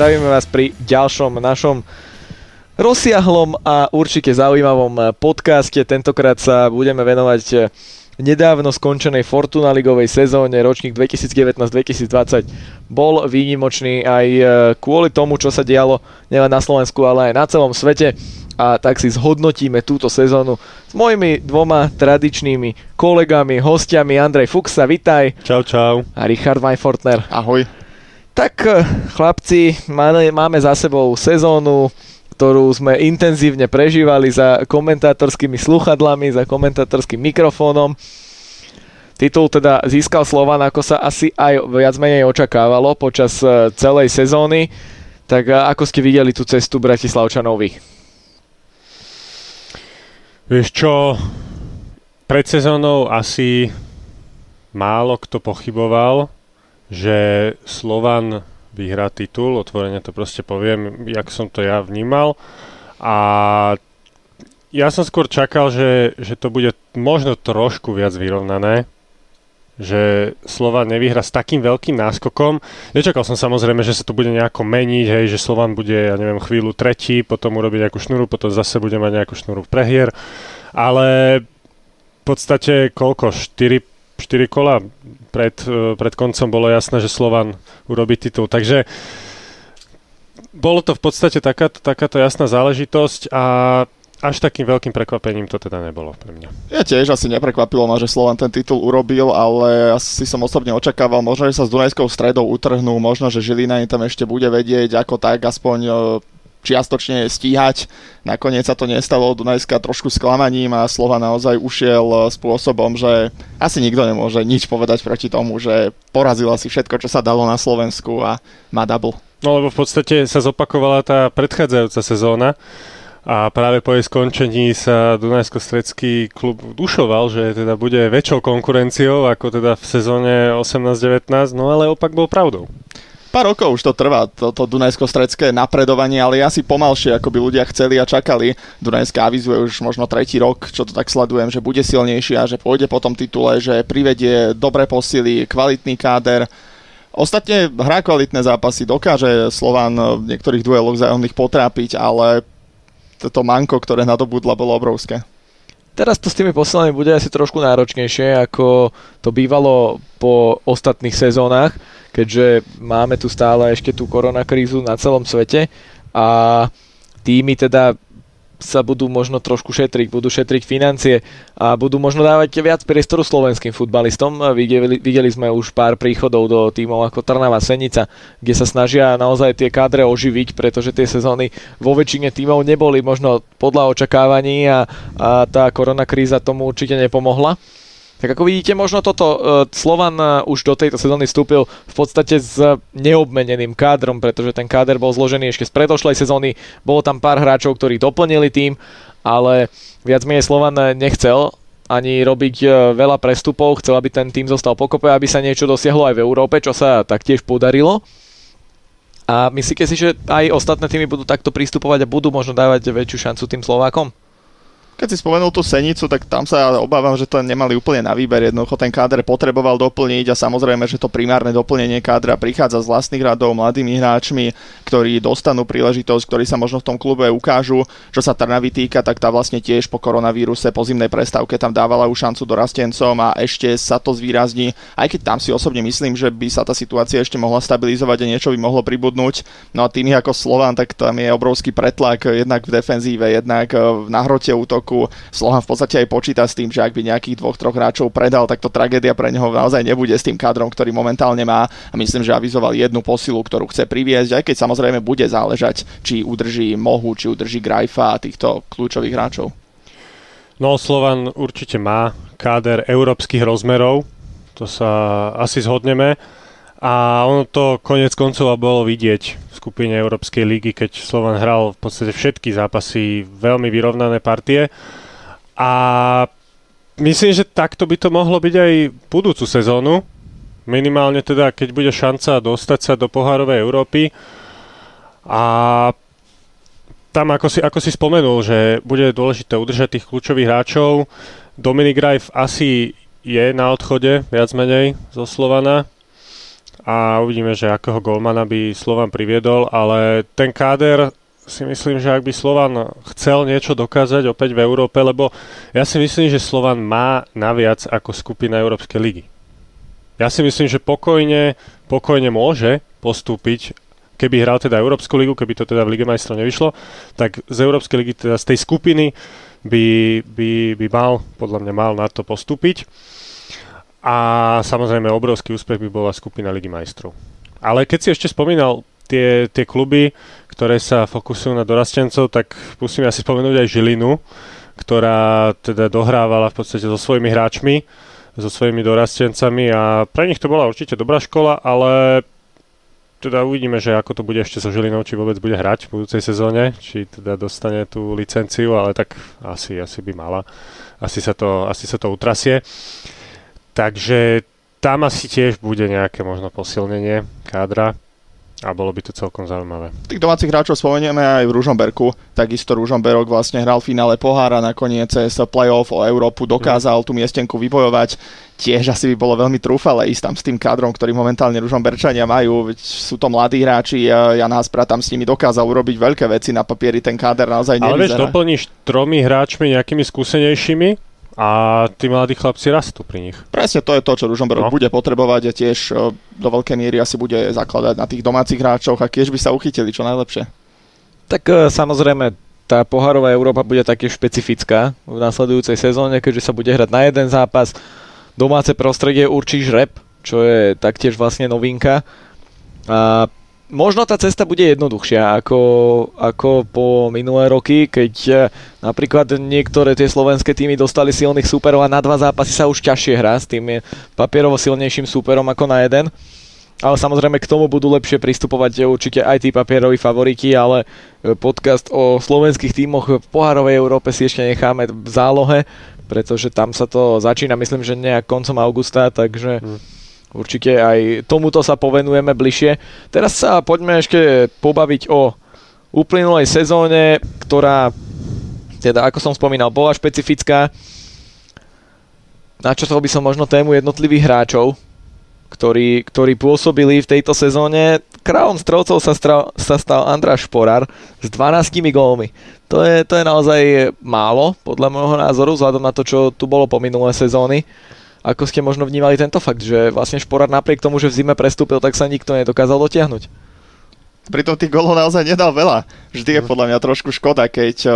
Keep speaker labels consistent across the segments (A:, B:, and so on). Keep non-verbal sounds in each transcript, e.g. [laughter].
A: zdravíme vás pri ďalšom našom rozsiahlom a určite zaujímavom podcaste. Tentokrát sa budeme venovať nedávno skončenej Fortuna ligovej sezóne ročník 2019-2020 bol výnimočný aj kvôli tomu, čo sa dialo nielen na Slovensku, ale aj na celom svete a tak si zhodnotíme túto sezónu s mojimi dvoma tradičnými kolegami, hostiami Andrej Fuxa, vitaj.
B: Čau, čau.
A: A Richard Weinfortner.
C: Ahoj.
A: Tak eh, chlapci, máme, za sebou sezónu, ktorú sme intenzívne prežívali za komentátorskými sluchadlami, za komentátorským mikrofónom. Titul teda získal Slovan, ako sa asi aj viac menej očakávalo počas eh, celej sezóny. Tak eh, ako ste videli tú cestu Bratislavčanovi?
B: Vieš čo, pred sezónou asi málo kto pochyboval, že Slovan vyhrá titul, otvorene to proste poviem, jak som to ja vnímal. A ja som skôr čakal, že, že to bude možno trošku viac vyrovnané, že Slovan nevyhra s takým veľkým náskokom. Nečakal som samozrejme, že sa to bude nejako meniť, hej, že Slovan bude, ja neviem, chvíľu tretí, potom urobiť nejakú šnuru, potom zase bude mať nejakú šnuru v prehier. Ale v podstate koľko? 4, 4 kola pred, e, pred koncom bolo jasné, že Slovan urobí titul. Takže bolo to v podstate takáto, takáto jasná záležitosť a až takým veľkým prekvapením to teda nebolo pre mňa.
C: Ja tiež asi neprekvapilo ma, že Slovan ten titul urobil, ale asi som osobne očakával, možno, že sa s Dunajskou stredou utrhnú, možno, že Žilina im tam ešte bude vedieť, ako tak aspoň e, čiastočne stíhať. Nakoniec sa to nestalo, Dunajska trošku sklamaním a Slova naozaj ušiel e, spôsobom, že asi nikto nemôže nič povedať proti tomu, že porazila si všetko, čo sa dalo na Slovensku a má double.
B: No lebo v podstate sa zopakovala tá predchádzajúca sezóna, a práve po jej skončení sa Dunajsko-Stredský klub dušoval, že teda bude väčšou konkurenciou ako teda v sezóne 18-19, no ale opak bol pravdou.
C: Pár rokov už to trvá, toto Dunajsko-Stredské napredovanie, ale asi pomalšie, ako by ľudia chceli a čakali. Dunajská avizuje už možno tretí rok, čo to tak sledujem, že bude silnejší a že pôjde po tom titule, že privedie dobré posily, kvalitný káder. Ostatne hrá kvalitné zápasy, dokáže Slovan v niektorých dueloch zájomných potrápiť, ale to manko, ktoré nadobudla, bolo obrovské.
A: Teraz to s tými posilami bude asi trošku náročnejšie, ako to bývalo po ostatných sezónach, keďže máme tu stále ešte tú koronakrízu na celom svete a týmy teda sa budú možno trošku šetriť, budú šetriť financie a budú možno dávať viac priestoru slovenským futbalistom. Videli, videli sme už pár príchodov do tímov ako Trnava, Senica, kde sa snažia naozaj tie kádre oživiť, pretože tie sezóny vo väčšine tímov neboli možno podľa očakávaní a, a tá koronakríza tomu určite nepomohla. Tak ako vidíte, možno toto uh, Slovan uh, už do tejto sezóny vstúpil v podstate s neobmeneným kádrom, pretože ten káder bol zložený ešte z predošlej sezóny. Bolo tam pár hráčov, ktorí doplnili tým, ale viac menej Slovan nechcel ani robiť veľa prestupov, chcel, aby ten tým zostal pokope, aby sa niečo dosiahlo aj v Európe, čo sa taktiež podarilo. A myslíte si, že aj ostatné týmy budú takto pristupovať a budú možno dávať väčšiu šancu tým Slovákom?
C: Keď si spomenul tú Senicu, tak tam sa obávam, že to nemali úplne na výber. Jednoducho ten káder potreboval doplniť a samozrejme, že to primárne doplnenie kádra prichádza z vlastných radov mladými hráčmi, ktorí dostanú príležitosť, ktorí sa možno v tom klube ukážu. Čo sa Trnavy týka, tak tá vlastne tiež po koronavíruse, po zimnej prestávke tam dávala už šancu dorastencom a ešte sa to zvýrazní. Aj keď tam si osobne myslím, že by sa tá situácia ešte mohla stabilizovať a niečo by mohlo pribudnúť. No a tými ako Slovan, tak tam je obrovský pretlak jednak v defenzíve, jednak v nahrote útoku roku Slohan v podstate aj počíta s tým, že ak by nejakých dvoch, troch hráčov predal, tak to tragédia pre neho naozaj nebude s tým kádrom, ktorý momentálne má. A myslím, že avizoval jednu posilu, ktorú chce priviesť, aj keď samozrejme bude záležať, či udrží Mohu, či udrží Grajfa a týchto kľúčových hráčov.
B: No, Slovan určite má káder európskych rozmerov, to sa asi zhodneme. A ono to konec koncov bolo vidieť v skupine Európskej ligy, keď Slovan hral v podstate všetky zápasy, veľmi vyrovnané partie. A myslím, že takto by to mohlo byť aj budúcu sezónu. Minimálne teda, keď bude šanca dostať sa do pohárovej Európy. A tam, ako si, ako si spomenul, že bude dôležité udržať tých kľúčových hráčov. Dominik Rajf asi je na odchode, viac menej, zo Slovana a uvidíme, že akého golmana by Slovan priviedol, ale ten káder si myslím, že ak by Slovan chcel niečo dokázať opäť v Európe, lebo ja si myslím, že Slovan má naviac ako skupina Európskej ligy. Ja si myslím, že pokojne, pokojne môže postúpiť, keby hral teda Európsku ligu, keby to teda v Lige majstrov nevyšlo, tak z Európskej ligy, teda z tej skupiny by, by, by mal, podľa mňa mal na to postúpiť. A samozrejme obrovský úspech by bola skupina Ligy majstrov. Ale keď si ešte spomínal tie, tie kluby, ktoré sa fokusujú na dorastencov, tak musím asi spomenúť aj Žilinu, ktorá teda dohrávala v podstate so svojimi hráčmi, so svojimi dorastencami a pre nich to bola určite dobrá škola, ale teda uvidíme, že ako to bude ešte so Žilinou, či vôbec bude hrať v budúcej sezóne, či teda dostane tú licenciu, ale tak asi, asi by mala. Asi sa to, asi sa to utrasie. Takže tam asi tiež bude nejaké možno posilnenie kádra a bolo by to celkom zaujímavé.
C: Tých domácich hráčov spomenieme aj v Ružomberku. Takisto Ružomberok vlastne hral v finále pohára, nakoniec cez playoff o Európu dokázal mm. tú miestenku vybojovať. Tiež asi by bolo veľmi trúfale ísť tam s tým kádrom, ktorý momentálne Ružomberčania majú. Sú to mladí hráči Jan Haspra tam s nimi dokázal urobiť veľké veci na papieri. Ten káder naozaj nevyzerá.
B: Ale vieš, doplníš tromi hráčmi nejakými skúsenejšími a tí mladí chlapci rastú pri nich.
C: Presne to je to, čo Ružomberok no. bude potrebovať a tiež e, do veľkej miery asi bude zakladať na tých domácich hráčoch a tiež by sa uchytili čo najlepšie.
A: Tak e, samozrejme tá pohárová Európa bude taktiež špecifická v následujúcej sezóne, keďže sa bude hrať na jeden zápas. Domáce prostredie určí žreb, čo je taktiež vlastne novinka. A možno tá cesta bude jednoduchšia ako, ako po minulé roky, keď e, napríklad niektoré tie slovenské týmy dostali silných súperov a na dva zápasy sa už ťažšie hrá s tým papierovo silnejším súperom ako na jeden. Ale samozrejme k tomu budú lepšie pristupovať určite aj tí papieroví favoriti, ale e, podcast o slovenských tímoch v pohárovej Európe si ešte necháme v zálohe, pretože tam sa to začína, myslím, že nejak koncom augusta, takže... Hmm Určite aj tomuto sa povenujeme bližšie. Teraz sa poďme ešte pobaviť o uplynulej sezóne, ktorá, teda ako som spomínal, bola špecifická. Načrtol by som možno tému jednotlivých hráčov, ktorí, ktorí pôsobili v tejto sezóne. Kráľom strelcov sa, stra, sa stal Andráš Šporár s 12 gólmi. To je, to je naozaj málo, podľa môjho názoru, vzhľadom na to, čo tu bolo po minulé sezóny. Ako ste možno vnímali tento fakt, že vlastne Šporár napriek tomu, že v zime prestúpil, tak sa nikto nedokázal dotiahnuť?
C: Pritom tých golov naozaj nedal veľa. Vždy je podľa mňa trošku škoda, keď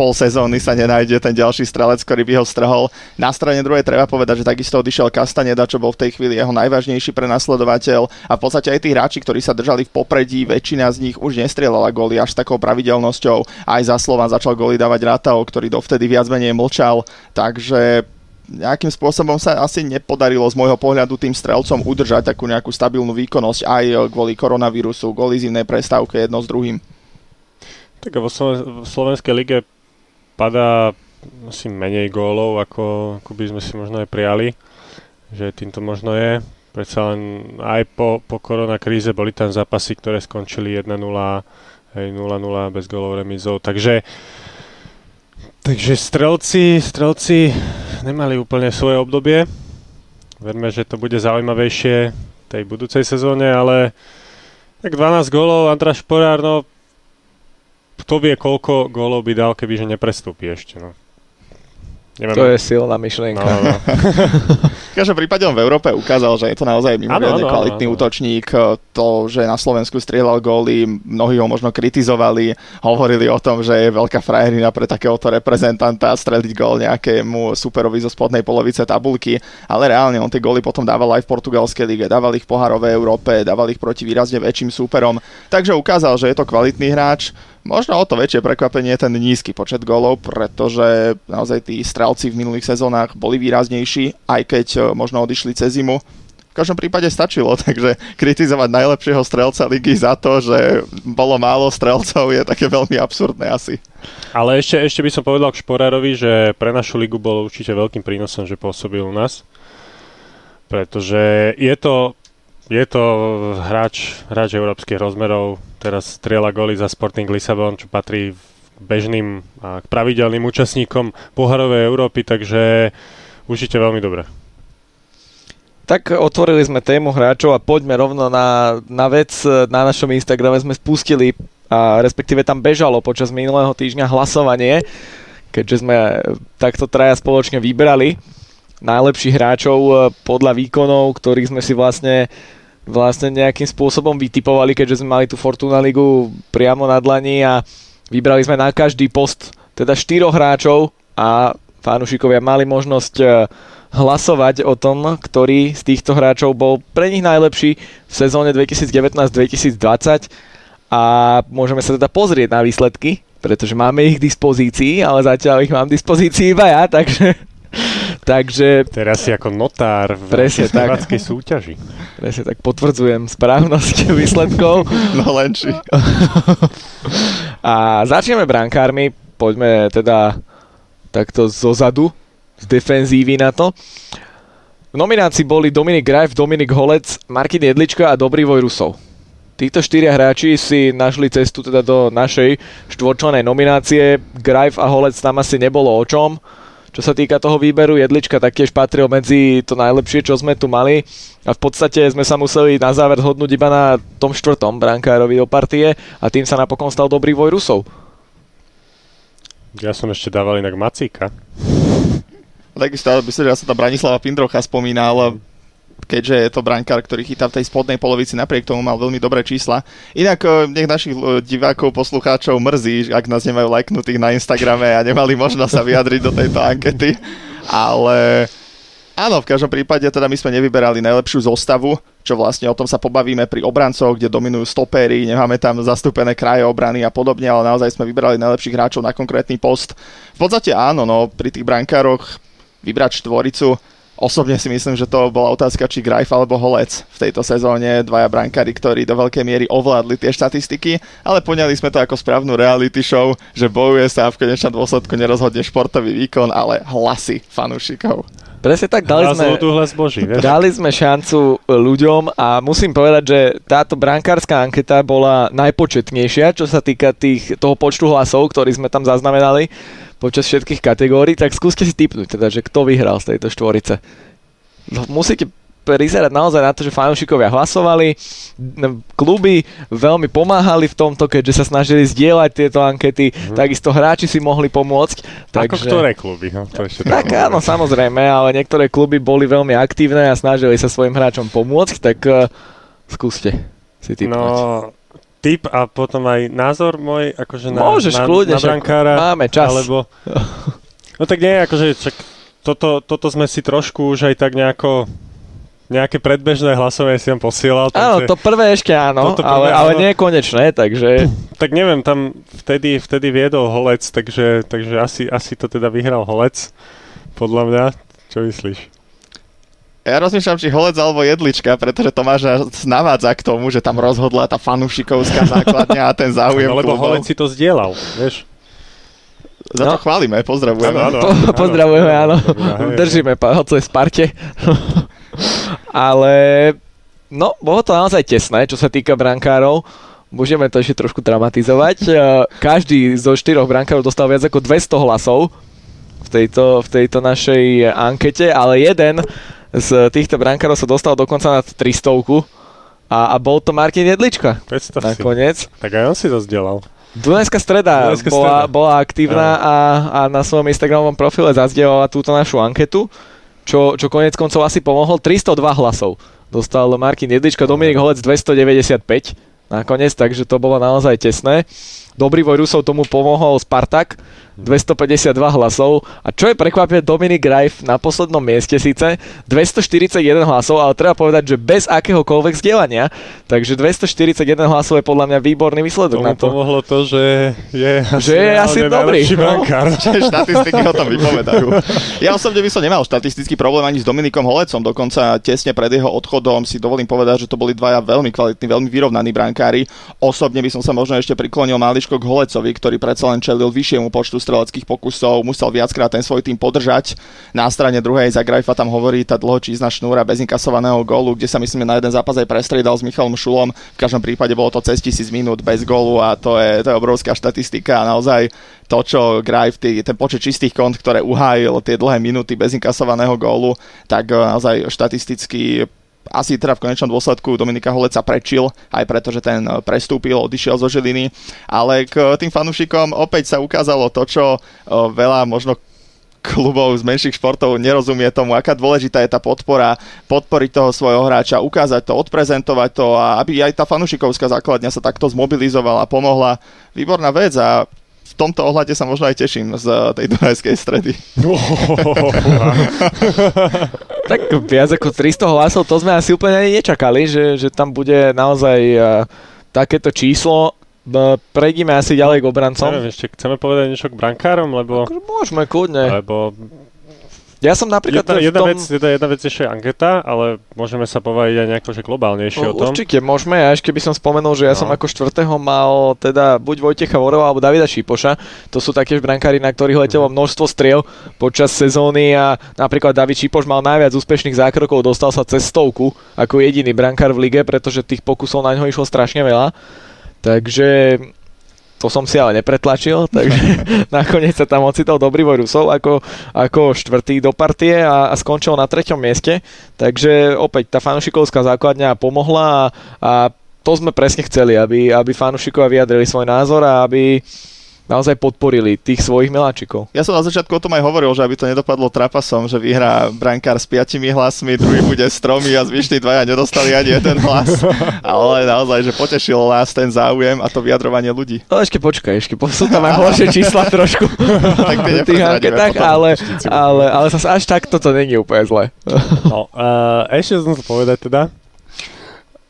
C: pol sezóny sa nenájde ten ďalší strelec, ktorý by ho strhol. Na strane druhej treba povedať, že takisto odišiel Kastaneda, čo bol v tej chvíli jeho najvážnejší prenasledovateľ a v podstate aj tí hráči, ktorí sa držali v popredí, väčšina z nich už nestrieľala góly až s takou pravidelnosťou. Aj za Slovan začal góly dávať Ratao, ktorý dovtedy viac menej mlčal, takže nejakým spôsobom sa asi nepodarilo z môjho pohľadu tým strelcom udržať takú nejakú stabilnú výkonnosť aj kvôli koronavírusu, kvôli zimnej prestávke jedno s druhým.
B: Tak vo Slovenskej lige padá asi menej gólov, ako, ako by sme si možno aj prijali, že týmto možno je. Predsa len aj po, po koronakríze boli tam zápasy, ktoré skončili 1-0, 0-0 bez gólov remizov, takže Takže strelci, strelci nemali úplne svoje obdobie. Verme, že to bude zaujímavejšie tej budúcej sezóne, ale tak 12 gólov, András Šporár, no kto vie, koľko gólov by dal, keby že neprestúpi ešte, no.
A: Neviem. To je silná myšlienka. No, no.
C: v každom prípade on v Európe ukázal, že je to naozaj mimoriadne kvalitný ano, útočník. To, že na Slovensku strieľal góly, mnohí ho možno kritizovali, hovorili o tom, že je veľká frajerina pre takéhoto reprezentanta streliť gól nejakému superovi zo spodnej polovice tabulky, ale reálne on tie góly potom dával aj v portugalskej lige, dával ich v pohárovej Európe, dával ich proti výrazne väčším súperom, takže ukázal, že je to kvalitný hráč Možno o to väčšie prekvapenie je ten nízky počet gólov, pretože naozaj tí strelci v minulých sezónach boli výraznejší, aj keď e, možno odišli cez zimu. V každom prípade stačilo, [laughs] takže kritizovať najlepšieho strelca ligy za to, že bolo málo strelcov je také veľmi absurdné asi.
B: Ale ešte, ešte by som povedal k Šporárovi, že pre našu ligu bol určite veľkým prínosom, že pôsobil u nás. Pretože je to je to hráč, hráč európskych rozmerov, teraz strieľa goly za Sporting Lisabon, čo patrí bežným a pravidelným účastníkom poharovej Európy, takže určite veľmi dobre.
A: tak otvorili sme tému hráčov a poďme rovno na, na vec. Na našom Instagrame sme spustili, a respektíve tam bežalo počas minulého týždňa hlasovanie, keďže sme takto traja spoločne vybrali najlepších hráčov e, podľa výkonov, ktorých sme si vlastne vlastne nejakým spôsobom vytipovali, keďže sme mali tú Fortuna Ligu priamo na dlani a vybrali sme na každý post teda štyroch hráčov a fanúšikovia mali možnosť e, hlasovať o tom, ktorý z týchto hráčov bol pre nich najlepší v sezóne 2019-2020 a môžeme sa teda pozrieť na výsledky, pretože máme ich k dispozícii, ale zatiaľ ich mám v dispozícii iba ja, takže Takže...
B: Teraz si ako notár v
A: presne tak.
B: súťaži.
A: Presne tak, potvrdzujem správnosť [laughs] výsledkov.
C: No len či.
A: A začneme brankármi, poďme teda takto zozadu, z defenzívy na to. V nominácii boli Dominik Grajf, Dominik Holec, Martin Jedlička a Dobrývoj Rusov. Títo štyria hráči si našli cestu teda do našej štvorčlenej nominácie. Grajf a Holec tam asi nebolo o čom čo sa týka toho výberu, Jedlička taktiež patril medzi to najlepšie, čo sme tu mali a v podstate sme sa museli na záver zhodnúť iba na tom štvrtom brankárovi do partie a tým sa napokon stal dobrý voj Rusov.
B: Ja som ešte dával inak Macíka.
C: Takisto, myslím, že ja som tam Branislava Pindrocha spomínal, keďže je to brankár, ktorý chytá v tej spodnej polovici, napriek tomu mal veľmi dobré čísla. Inak eh, nech našich eh, divákov, poslucháčov mrzí, ak nás nemajú lajknutých na Instagrame a nemali možnosť sa vyjadriť do tejto ankety, ale áno, v každom prípade teda my sme nevyberali najlepšiu zostavu, čo vlastne o tom sa pobavíme pri obrancoch, kde dominujú stopéry, nemáme tam zastúpené kraje obrany a podobne, ale naozaj sme vyberali najlepších hráčov na konkrétny post. V podstate áno, no pri tých brankároch vybrať štvoricu, Osobne si myslím, že to bola otázka, či Grajf alebo Holec v tejto sezóne, dvaja brankári, ktorí do veľkej miery ovládli tie štatistiky, ale poňali sme to ako správnu reality show, že bojuje sa a v konečnom dôsledku nerozhodne športový výkon, ale hlasy fanúšikov.
A: Presne tak, dali sme,
B: Boží,
A: dali sme šancu ľuďom a musím povedať, že táto brankárska anketa bola najpočetnejšia, čo sa týka tých, toho počtu hlasov, ktorý sme tam zaznamenali počas všetkých kategórií, tak skúste si typnúť, teda, že kto vyhral z tejto štvorice. No, musíte prizerať naozaj na to, že fanúšikovia hlasovali, kluby veľmi pomáhali v tomto, keďže sa snažili zdieľať tieto ankety, mm. takisto hráči si mohli pomôcť.
B: Takže... Ako ktoré kluby? No, to ešte
A: tak áno, samozrejme, ale niektoré kluby boli veľmi aktívne a snažili sa svojim hráčom pomôcť, tak uh, skúste si typnúť.
B: No, tip a potom aj názor môj, akože na,
A: Môžeš,
B: na,
A: kľudne,
B: na brankára.
A: Máme čas.
B: Alebo, no tak nie, akože čak, toto, toto sme si trošku už aj tak nejako nejaké predbežné hlasovanie si vám posielal.
A: Áno, to prvé ešte áno, prvé, ale, ale nie je konečné, takže...
B: Tak neviem, tam vtedy, vtedy viedol Holec, takže, takže asi, asi to teda vyhral Holec, podľa mňa. Čo myslíš?
C: Ja rozmýšľam, či holec alebo jedlička, pretože Tomáš navádza k tomu, že tam rozhodla tá fanúšikovská základňa a ten záujem
B: no, lebo holec si to zdieľal, vieš.
C: Za to no. chválime, pozdravujeme. Áno, áno,
A: po, pozdravujeme, áno. áno. Držíme palce Sparte. Ale no, bolo to naozaj tesné, čo sa týka brankárov. Môžeme to ešte trošku dramatizovať. Každý zo štyroch brankárov dostal viac ako 200 hlasov v tejto, v tejto našej ankete, ale jeden z týchto brankárov sa dostal dokonca na 300 a, a bol to Martin Jedlička.
B: Predstav
A: nakoniec.
B: si. Tak aj on si to zdieľal.
A: Dunajská streda, Dunajská bola, streda. bola aktívna a, a na svojom Instagramovom profile zazdielala túto našu anketu, čo, čo konec koncov asi pomohol. 302 hlasov dostal Martin Jedlička, Dominik Holec 295 nakoniec, takže to bolo naozaj tesné. Dobrý Rusov tomu pomohol Spartak, 252 hlasov. A čo je prekvapivé, Dominik Rajf na poslednom mieste síce, 241 hlasov, ale treba povedať, že bez akéhokoľvek vzdelania. Takže 241 hlasov je podľa mňa výborný výsledok
B: Tomu
A: na to.
B: pomohlo to, že je
A: že je asi dobrý.
C: No, [laughs] štatistiky o tom vypovedajú. Ja osobne by som nemal štatistický problém ani s Dominikom Holecom, dokonca tesne pred jeho odchodom si dovolím povedať, že to boli dvaja veľmi kvalitní, veľmi vyrovnaní brankári. Osobne by som sa možno ešte priklonil maličko k Holecovi, ktorý predsa len čelil vyššiemu počtu streleckých pokusov, musel viackrát ten svoj tým podržať. Na strane druhej za Grajfa tam hovorí tá dlhočízna šnúra bez inkasovaného gólu, kde sa myslím na jeden zápas aj prestriedal s Michalom Šulom. V každom prípade bolo to cez tisíc minút bez gólu a to je, to je obrovská štatistika a naozaj to, čo Grajf, ten počet čistých kont, ktoré uhájil tie dlhé minúty bez inkasovaného gólu, tak naozaj štatisticky asi teda v konečnom dôsledku Dominika Holec sa prečil, aj preto, že ten eh, prestúpil, odišiel zo Žiliny, ale k tým fanúšikom opäť sa ukázalo to, čo eh, veľa možno klubov z menších športov nerozumie tomu, aká dôležitá je tá podpora, podporiť toho svojho hráča, ukázať to, odprezentovať to a aby aj tá fanúšikovská základňa sa takto zmobilizovala, pomohla. Výborná vec a v tomto ohľade sa možno aj teším z tej Dunajskej stredy. [laughs]
A: tak viac ako 300 hlasov, to sme asi úplne ani nečakali, že, že tam bude naozaj uh, takéto číslo. Prejdime asi ďalej k obrancom.
B: Neviem, ešte chceme povedať niečo k brankárom, lebo...
A: Môžeme, kľudne.
B: Lebo
A: ja som napríklad...
B: Jedna, jedna, tom... vec, jedna, jedna vec ešte anketa, ale môžeme sa povedať aj nejako že globálnejšie o, o tom.
A: Určite môžeme, a ešte by som spomenul, že ja no. som ako štvrtého mal teda buď Vojtecha Vorova alebo Davida Šipoša. To sú také brankári, na ktorých letelo mhm. množstvo striel počas sezóny a napríklad David Šipoš mal najviac úspešných zákrokov, dostal sa cez stovku ako jediný brankár v lige, pretože tých pokusov na ňo išlo strašne veľa. Takže to som si ale nepretlačil, [laughs] takže [laughs] nakoniec sa tam ocitol Dobrivoj Rusov ako, ako štvrtý do partie a, a skončil na treťom mieste. Takže opäť tá fanušikovská základňa pomohla a, a to sme presne chceli, aby, aby fanušikovia vyjadrili svoj názor a aby naozaj podporili tých svojich miláčikov.
C: Ja som na začiatku o tom aj hovoril, že aby to nedopadlo trapasom, že vyhrá brankár s piatimi hlasmi, druhý bude s tromi a zvyšní dvaja nedostali ani jeden hlas. Ale naozaj, že potešilo nás ten záujem a to vyjadrovanie ľudí.
A: No ešte počkaj, ešte sú tam aj horšie čísla trošku [laughs] tak tých anketách, ale, ale, ale zase až takto to není úplne zle.
B: no, uh, ešte som to povedať teda,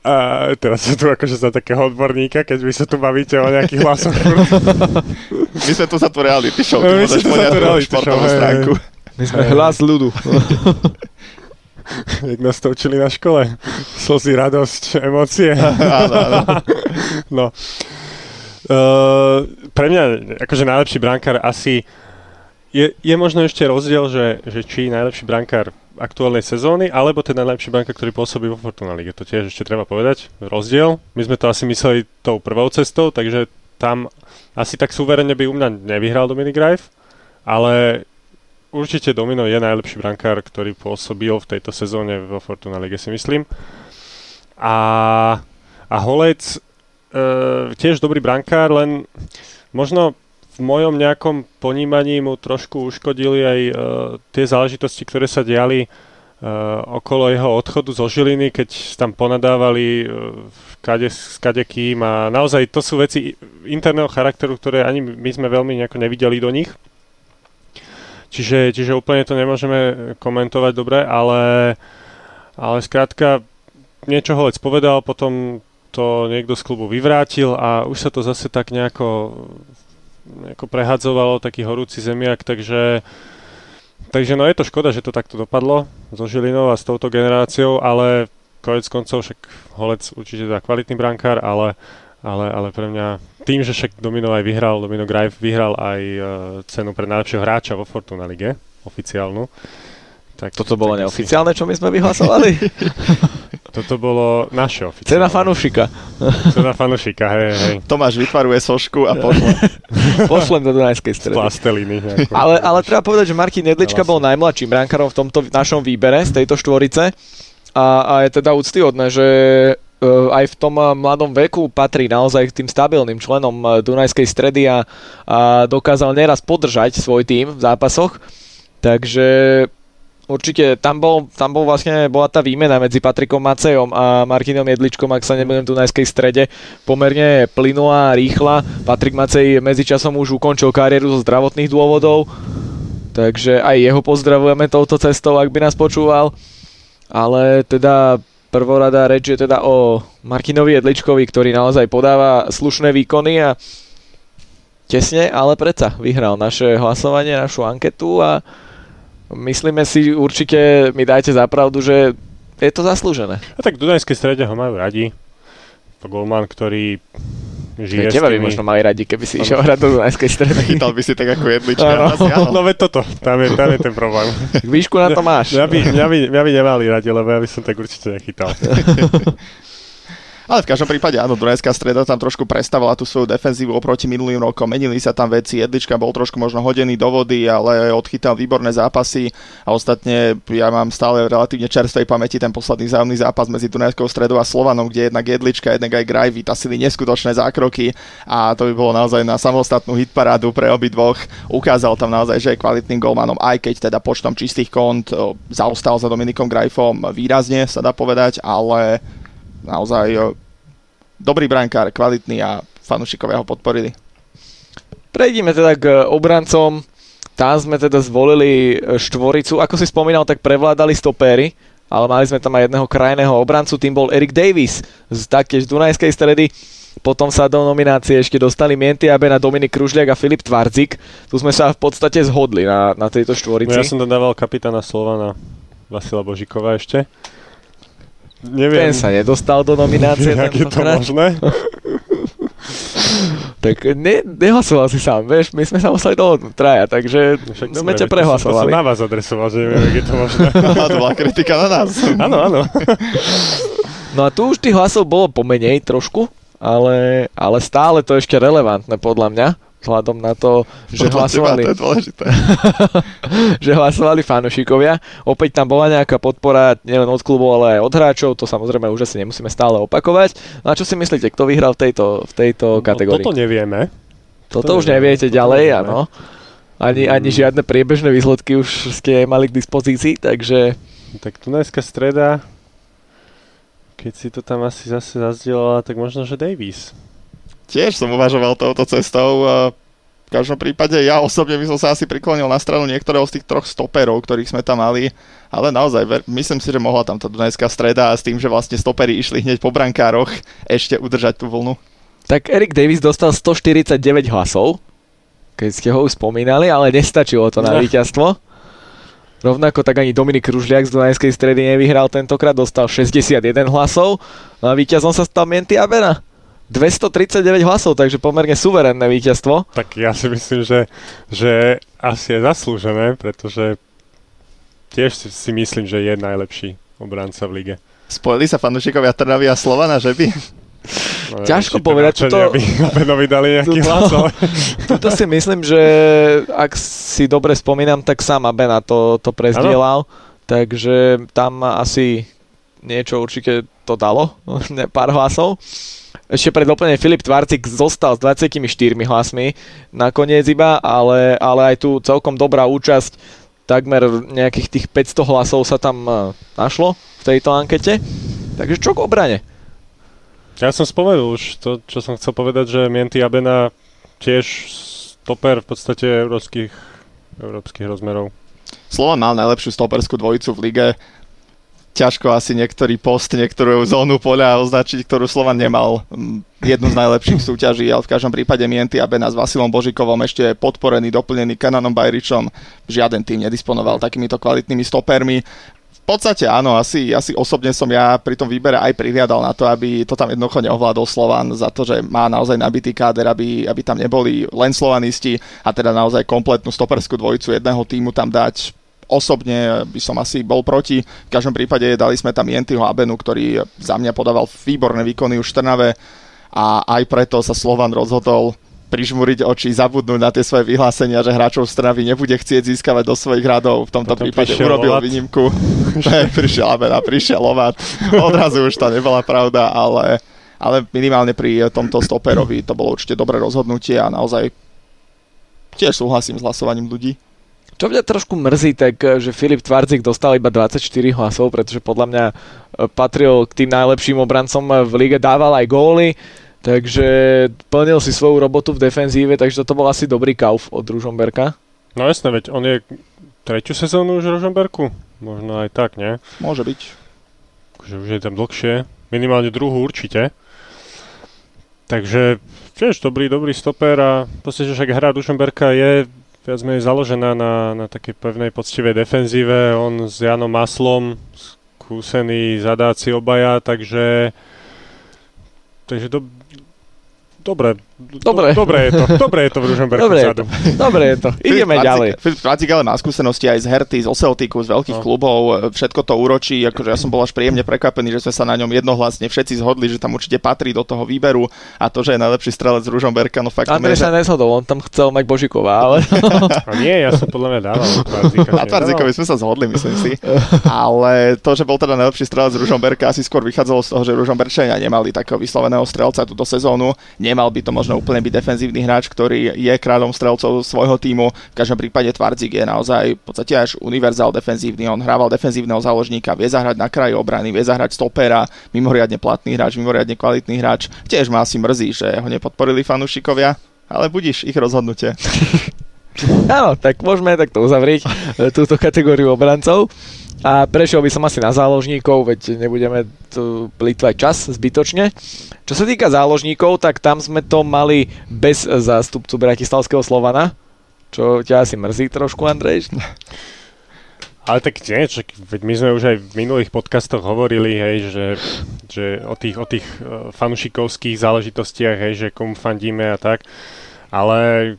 B: a teraz som tu akože za takého odborníka, keď vy sa tu bavíte o nejakých hlasoch. [laughs]
C: My sme tu za tú reality show, My sme tu za tú reality show, stránku.
A: My sme hlas ľudu. [laughs]
B: Jak nás to učili na škole. Slzy, radosť, emócie. [laughs]
C: áno, áno.
B: no. Uh, pre mňa akože najlepší brankár asi je, je možno ešte rozdiel, že, že či najlepší brankár aktuálnej sezóny, alebo ten najlepší banka, ktorý pôsobí vo Fortuna League. To tiež ešte treba povedať. Rozdiel. My sme to asi mysleli tou prvou cestou, takže tam asi tak súverene by u mňa nevyhral Dominic Greif, ale určite Domino je najlepší brankár, ktorý pôsobil v tejto sezóne vo Fortuna League, si myslím. A, a Holec e, tiež dobrý brankár, len možno mojom nejakom ponímaní mu trošku uškodili aj uh, tie záležitosti, ktoré sa diali uh, okolo jeho odchodu zo Žiliny, keď tam ponadávali uh, kade, s kadekým a naozaj to sú veci interného charakteru, ktoré ani my sme veľmi nejako nevideli do nich. Čiže, čiže úplne to nemôžeme komentovať dobre, ale, ale skrátka niečo Holec povedal, potom to niekto z klubu vyvrátil a už sa to zase tak nejako ako prehadzovalo taký horúci zemiak, takže takže no je to škoda, že to takto dopadlo so Žilinou a s touto generáciou, ale konec koncov však Holec určite teda kvalitný brankár, ale, ale, ale pre mňa tým, že však Domino aj vyhral, Domino Grive vyhral aj uh, cenu pre najlepšieho hráča vo Fortuna Lige, oficiálnu.
A: Tak, Toto bolo neoficiálne, čo my sme vyhlasovali? [laughs]
B: Toto bolo naše oficiálne.
A: Cena fanúšika.
B: Cena fanúšika, hej, hej.
C: Tomáš vytvaruje sošku a pošle. [laughs]
A: Pošlem do Dunajskej stredy.
B: Z plasteliny.
A: Ale, ale treba povedať, že Martin Nedlička bol najmladším brankárom v tomto našom výbere z tejto štvorice a, a je teda úctyhodné, že uh, aj v tom mladom veku patrí naozaj k tým stabilným členom Dunajskej stredy a, a dokázal neraz podržať svoj tým v zápasoch. Takže určite tam, bol, tam bol vlastne, bola tá výmena medzi Patrikom Macejom a Martinom Jedličkom, ak sa nebudem tu najskej strede, pomerne plynulá, rýchla. Patrik Macej medzičasom už ukončil kariéru zo zdravotných dôvodov, takže aj jeho pozdravujeme touto cestou, ak by nás počúval. Ale teda prvorada reč je teda o Martinovi Jedličkovi, ktorý naozaj podáva slušné výkony a tesne, ale predsa vyhral naše hlasovanie, našu anketu a myslíme si určite, mi dajte zapravdu, že je to zaslúžené.
B: A tak v Dunajskej strede ho majú radi. To golman, ktorý žije
A: Teba by
B: tými...
A: možno mali radi, keby si išiel hrať do Dunajskej stredy. [laughs]
C: Chytal by si tak ako jedlička.
A: Áno.
B: No veď toto, tam je, tam je ten problém.
A: Výšku na to máš.
B: Mňa by, mňa, by, mňa by nemali radi, lebo ja by som tak určite nechytal. [laughs]
C: Ale v každom prípade áno, Dunajská streda tam trošku prestavila tú svoju defenzívu oproti minulým rokom. Menili sa tam veci, Jedlička bol trošku možno hodený do vody, ale odchytal výborné zápasy a ostatne ja mám stále relatívne čerstvej pamäti ten posledný zájomný zápas medzi Dunajskou stredou a Slovanom, kde jednak Jedlička, jednak aj Graj vytasili neskutočné zákroky a to by bolo naozaj na samostatnú hitparádu pre obidvoch. Ukázal tam naozaj, že je kvalitným golmanom, aj keď teda počtom čistých kont o, zaostal za Dominikom Grajfom výrazne, sa dá povedať, ale naozaj o, dobrý brankár, kvalitný a fanúšikovia ho podporili.
A: Prejdime teda k obrancom. Tam sme teda zvolili e, štvoricu. Ako si spomínal, tak prevládali stopéry, ale mali sme tam aj jedného krajného obrancu, tým bol Erik Davis z taktiež Dunajskej stredy. Potom sa do nominácie ešte dostali Mienty Abena, Dominik Kružliak a Filip Tvardzik. Tu sme sa v podstate zhodli na, na tejto
B: No
A: štvorici.
B: ja som tam dával kapitána Slovana Vasila Božikova ešte.
A: Ten
B: Neviem,
A: sa nedostal do nominácie
B: jak je to
A: tentokrát.
B: možné. [laughs]
A: Tak ne, nehlasoval si sám, vieš, my sme sa museli dohodnúť traja, takže
B: Však
A: sme ťa
B: to som
A: prehlasovali.
B: na vás adresoval, že neviem, jak je to možné. [laughs] [laughs]
C: A to bola kritika na nás.
B: Áno, áno.
A: No a tu už tých hlasov bolo pomenej trošku, ale, ale stále to ešte relevantné podľa mňa, vzhľadom na to, že
C: Podľa teba,
A: hlasovali, [laughs]
C: To je dôležité. [laughs]
A: že hlasovali fanúšikovia. Opäť tam bola nejaká podpora nielen od klubov, ale aj od hráčov, to samozrejme už asi nemusíme stále opakovať. No a čo si myslíte, kto vyhral v tejto, v tejto kategórii?
B: No, toto nevieme.
A: Toto
B: to
A: už
B: nevieme,
A: neviete
B: toto
A: ďalej,
B: nevieme.
A: áno. Ani, ani žiadne priebežné výsledky už ste mali k dispozícii, takže
B: Tak Dunajská streda, keď si to tam asi zase zazdielala, tak možno, že Davis.
C: Tiež som uvažoval touto cestou. V každom prípade ja osobne by som sa asi priklonil na stranu niektorého z tých troch stoperov, ktorých sme tam mali. Ale naozaj, ver- myslím si, že mohla tam tá Dunajská streda a s tým, že vlastne stopery išli hneď po brankároch, ešte udržať tú vlnu.
A: Tak Erik Davis dostal 149 hlasov, keď ste ho už spomínali, ale nestačilo to na
B: No.
A: víťazstvo. Rovnako tak ani Dominik Kružliak z Dunajskej stredy nevyhral tentokrát, dostal 61 hlasov. No a víťazom sa stal Mienty Abena. 239 hlasov, takže pomerne suverénne víťazstvo.
B: Tak ja si myslím, že, že asi je zaslúžené, pretože tiež si, myslím, že je najlepší obranca v lige.
C: Spojili sa fanúšikovia Trnavy a Slovana, že by?
B: No, [laughs]
A: Ťažko
B: to
A: povedať,
B: nadšenie,
A: toto-
B: aby Abenovi dali nejaký hlas, ale... [laughs]
A: Tuto si myslím, že ak si dobre spomínam, tak sám Abena to, to prezdielal, takže tam asi niečo určite to dalo, [laughs] ne, pár hlasov. Ešte pred doplnenie Filip Tvarcik zostal s 24 hlasmi nakoniec iba, ale, ale aj tu celkom dobrá účasť, takmer nejakých tých 500 hlasov sa tam eh, našlo v tejto ankete. Takže čo k obrane?
B: Ja som spomenul už to, čo som chcel povedať, že Mienty Abena tiež stoper v podstate európskych, európskych rozmerov.
C: Slovan mal najlepšiu stoperskú dvojicu v lige. Ťažko asi niektorý post, niektorú zónu poľa označiť, ktorú Slovan nemal. Jednu z najlepších súťaží, ale v každom prípade Mienty Abena s Vasilom Božikovom ešte podporený, doplnený Kananom Bajričom. Žiaden tým nedisponoval takýmito kvalitnými stopermi. V podstate áno, asi, asi osobne som ja pri tom výbere aj prihliadal na to, aby to tam jednoducho neovládol Slovan za to, že má naozaj nabitý káder, aby, aby tam neboli len slovanisti a teda naozaj kompletnú stoperskú dvojicu jedného týmu tam dať osobne by som asi bol proti. V každom prípade dali sme tam Jentyho Abenu, ktorý za mňa podával výborné výkony už v Trnave a aj preto sa Slovan rozhodol prižmúriť oči, zabudnúť na tie svoje vyhlásenia, že hráčov z Trnavy nebude chcieť získavať do svojich radov. V tomto
B: Potom
C: prípade urobil
B: Lovat.
C: výnimku. [laughs] Ne, prišiel Abena, prišiel Lovat. Odrazu už to nebola pravda, ale, ale minimálne pri tomto stoperovi to bolo určite dobré rozhodnutie a naozaj tiež súhlasím s hlasovaním ľudí.
A: Čo mňa trošku mrzí, tak eh, že Filip Tvardzik dostal iba 24 hlasov, pretože podľa mňa eh, patril k tým najlepším obrancom eh, v lige, dával aj góly, takže plnil si svoju robotu v defenzíve, takže toto bol asi dobrý kauf od Ružomberka.
B: No jasné, veď on je tretiu sezónu už v Rožomberku? Možno aj tak, nie?
C: Môže byť.
B: Akože už je tam dlhšie. Minimálne druhú určite. Takže tiež dobrý, dobrý stoper a v podstate však hra Dušenberka je viac menej založená na, na takej pevnej poctivej defenzíve. On s Janom Maslom, skúsení zadáci obaja, takže takže do, Dobre,
A: Dobre.
B: Do, dobre je to. Dobre je to v Ružomberku
A: Dobre je
B: vzadu.
A: to. Dobre je to. Ideme
C: Filip
A: ďalej.
C: Filip Tvácik ale má skúsenosti aj z Herty, zo Celticu, z veľkých
B: No.
C: klubov, e, všetko to úročí, akože ja som bol až príjemne prekvapený, že sme sa na ňom jednohlasne všetci zhodli, že tam určite patrí do toho výberu a to, že je najlepší strelec z Ružomberka, no fakt
A: Andrej sa nezhodol, on tam chcel mať Božikova, ale... [laughs]
B: A nie, ja som podľa mňa dával.
C: Na Tvarzikovi sme sa zhodli, myslím si. Ale to, že bol teda najlepší strelec z Ružomberka, asi skôr vychádzalo z toho, že Ružomberčania nemali takého vysloveného strelca túto sezónu. Nemal by to možno úplne byť defenzívny hráč, ktorý je kráľom strelcov svojho týmu. V každom prípade Tvardzik je naozaj v podstate až univerzál defenzívny. On hrával defenzívneho záložníka, vie zahrať na kraji obrany, vie zahrať stopera, mimoriadne platný hráč, mimoriadne kvalitný hráč. Tiež ma asi mrzí, že ho nepodporili fanúšikovia, ale budíš ich rozhodnutie. [laughs]
A: Áno, tak môžeme takto uzavrieť e, túto kategóriu obrancov. A prešiel by som asi na záložníkov, veď nebudeme tu plýtvať čas zbytočne. Čo sa týka záložníkov, tak tam sme to mali bez zástupcu Bratislavského Slovana, čo ťa asi mrzí trošku, Andrej.
B: Ale tak nie, čak, veď my sme už aj v minulých podcastoch hovorili, hej, že, že o tých, o tých uh, fanušikovských záležitostiach, hej, že komu fandíme a tak. Ale